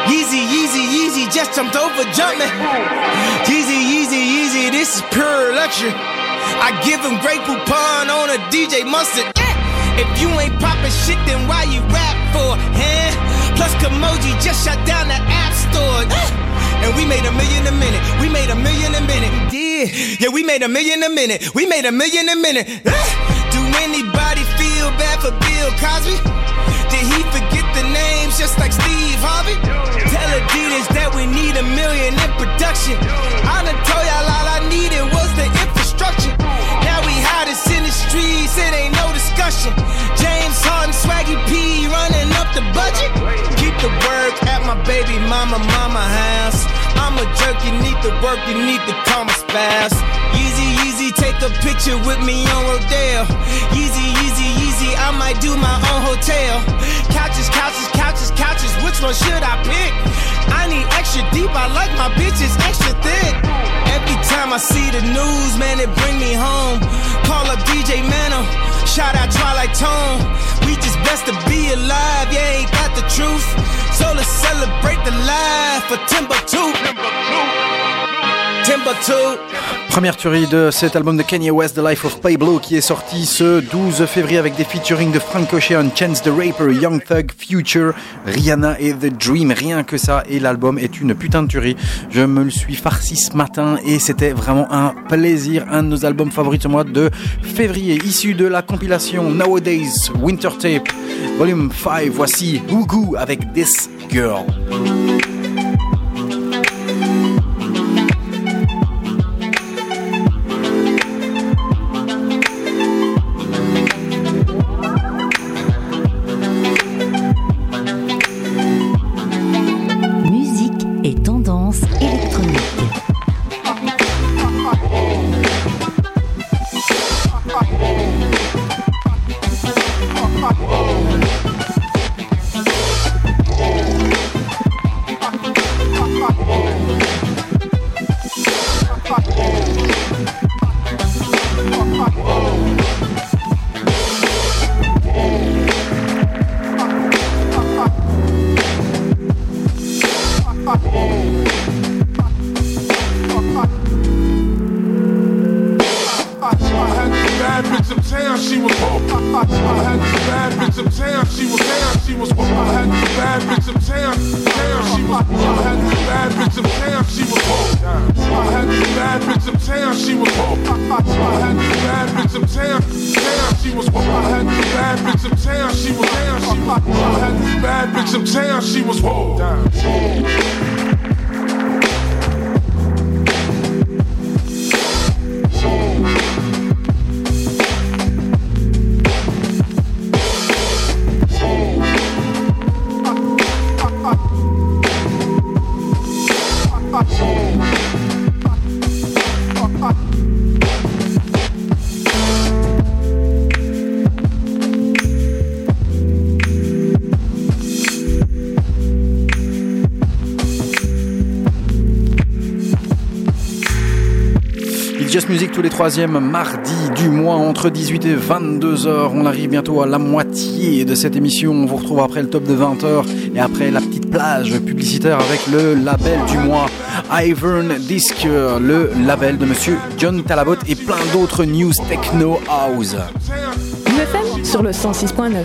Yeezy, Yeezy, Yeezy, just jumped over, jumping. Yeezy, Yeezy, Yeezy, this is pure luxury. I give him great coupon on a DJ Mustard. If you ain't poppin' shit, then why you rap for? Eh? Plus, Kamoji just shut down the App Store. And we made a million a minute. We made a million a minute. Yeah, yeah, we made a million a minute. We made a million a minute. Do anybody feel bad for Bill Cosby? Did he forget the names just like Steve Harvey? Tell Adidas that we need a million in production. I done told y'all all I needed streets, it ain't no discussion. James Harden, Swaggy P running up the budget. Keep the work at my baby mama, mama house. I'm a jerk, you need to work, you need call my spouse. Yeezy, Yeezy, take a picture with me on Rodale. Yeezy, Yeezy, Yeezy, I might do my own hotel. Couches, couches, couches, couches, which one should I pick? I need extra deep, I like my bitches extra thick. Every time I see the news, man, it bring me home. Call up DJ Mano, shout out Twilight Tone. We just best to be alive, yeah, ain't got the truth. So let's celebrate the life for Timbuktu. Timbuktu. Première tuerie de cet album de Kanye West, The Life of Pablo, qui est sorti ce 12 février avec des featuring de Frank Ocean, Chance the Rapper, Young Thug, Future, Rihanna et The Dream. Rien que ça, et l'album est une putain de tuerie. Je me le suis farci ce matin et c'était vraiment un plaisir. Un de nos albums favoris de mois de février, issu de la compilation Nowadays Winter Tape, Volume 5. Voici Hugu avec This Girl. Music tous les troisièmes mardis du mois entre 18 et 22 heures. On arrive bientôt à la moitié de cette émission. On vous retrouve après le top de 20 heures et après la petite plage publicitaire avec le label du mois Ivern Disc, le label de monsieur John Talabot et plein d'autres news techno house. UFM sur le 106.9.